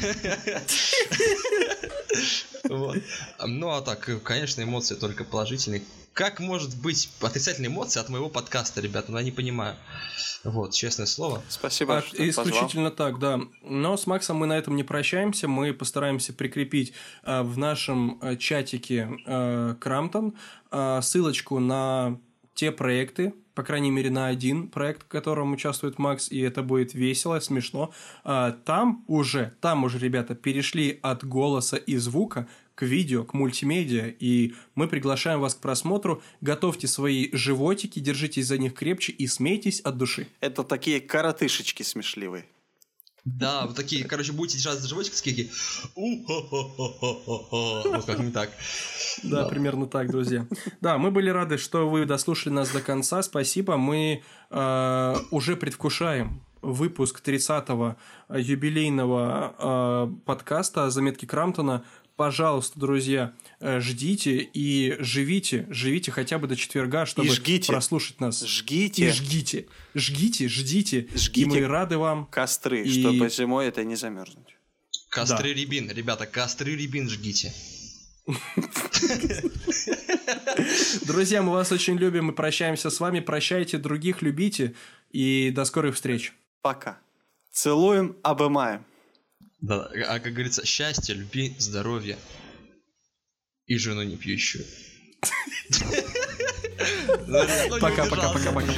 Вот. Ну а так, конечно, эмоции только положительные как может быть отрицательная эмоция от моего подкаста, ребята? Ну, я не понимаю. Вот, честное слово. Спасибо, а, что Исключительно позвал. так, да. Но с Максом мы на этом не прощаемся. Мы постараемся прикрепить э, в нашем э, чатике э, Крамтон э, ссылочку на те проекты, по крайней мере, на один проект, в котором участвует Макс, и это будет весело, смешно. А, там уже, там уже, ребята, перешли от голоса и звука к видео, к мультимедиа, и мы приглашаем вас к просмотру. Готовьте свои животики, держитесь за них крепче и смейтесь от души. Это такие коротышечки смешливые. Да, вот такие, короче, будете держаться за животик, такие, ну как не так. Да, примерно так, друзья. Да, мы были рады, что вы дослушали нас до конца. Спасибо. Мы э, уже предвкушаем выпуск 30-го юбилейного э, подкаста «Заметки Крамтона» пожалуйста, друзья, э, ждите и живите, живите хотя бы до четверга, чтобы жгите. прослушать нас. Жгите. И жгите. Жгите, ждите. Жгите. И мы рады вам. Костры, и... чтобы зимой это не замерзнуть. Костры да. рябин, ребята, костры рябин жгите. Друзья, мы вас очень любим и прощаемся с вами. Прощайте других, любите. И до скорых встреч. Пока. Целуем, обымаем. Да, а как говорится, счастье, любви, здоровья и жену не пьющую. Пока, пока, пока, пока.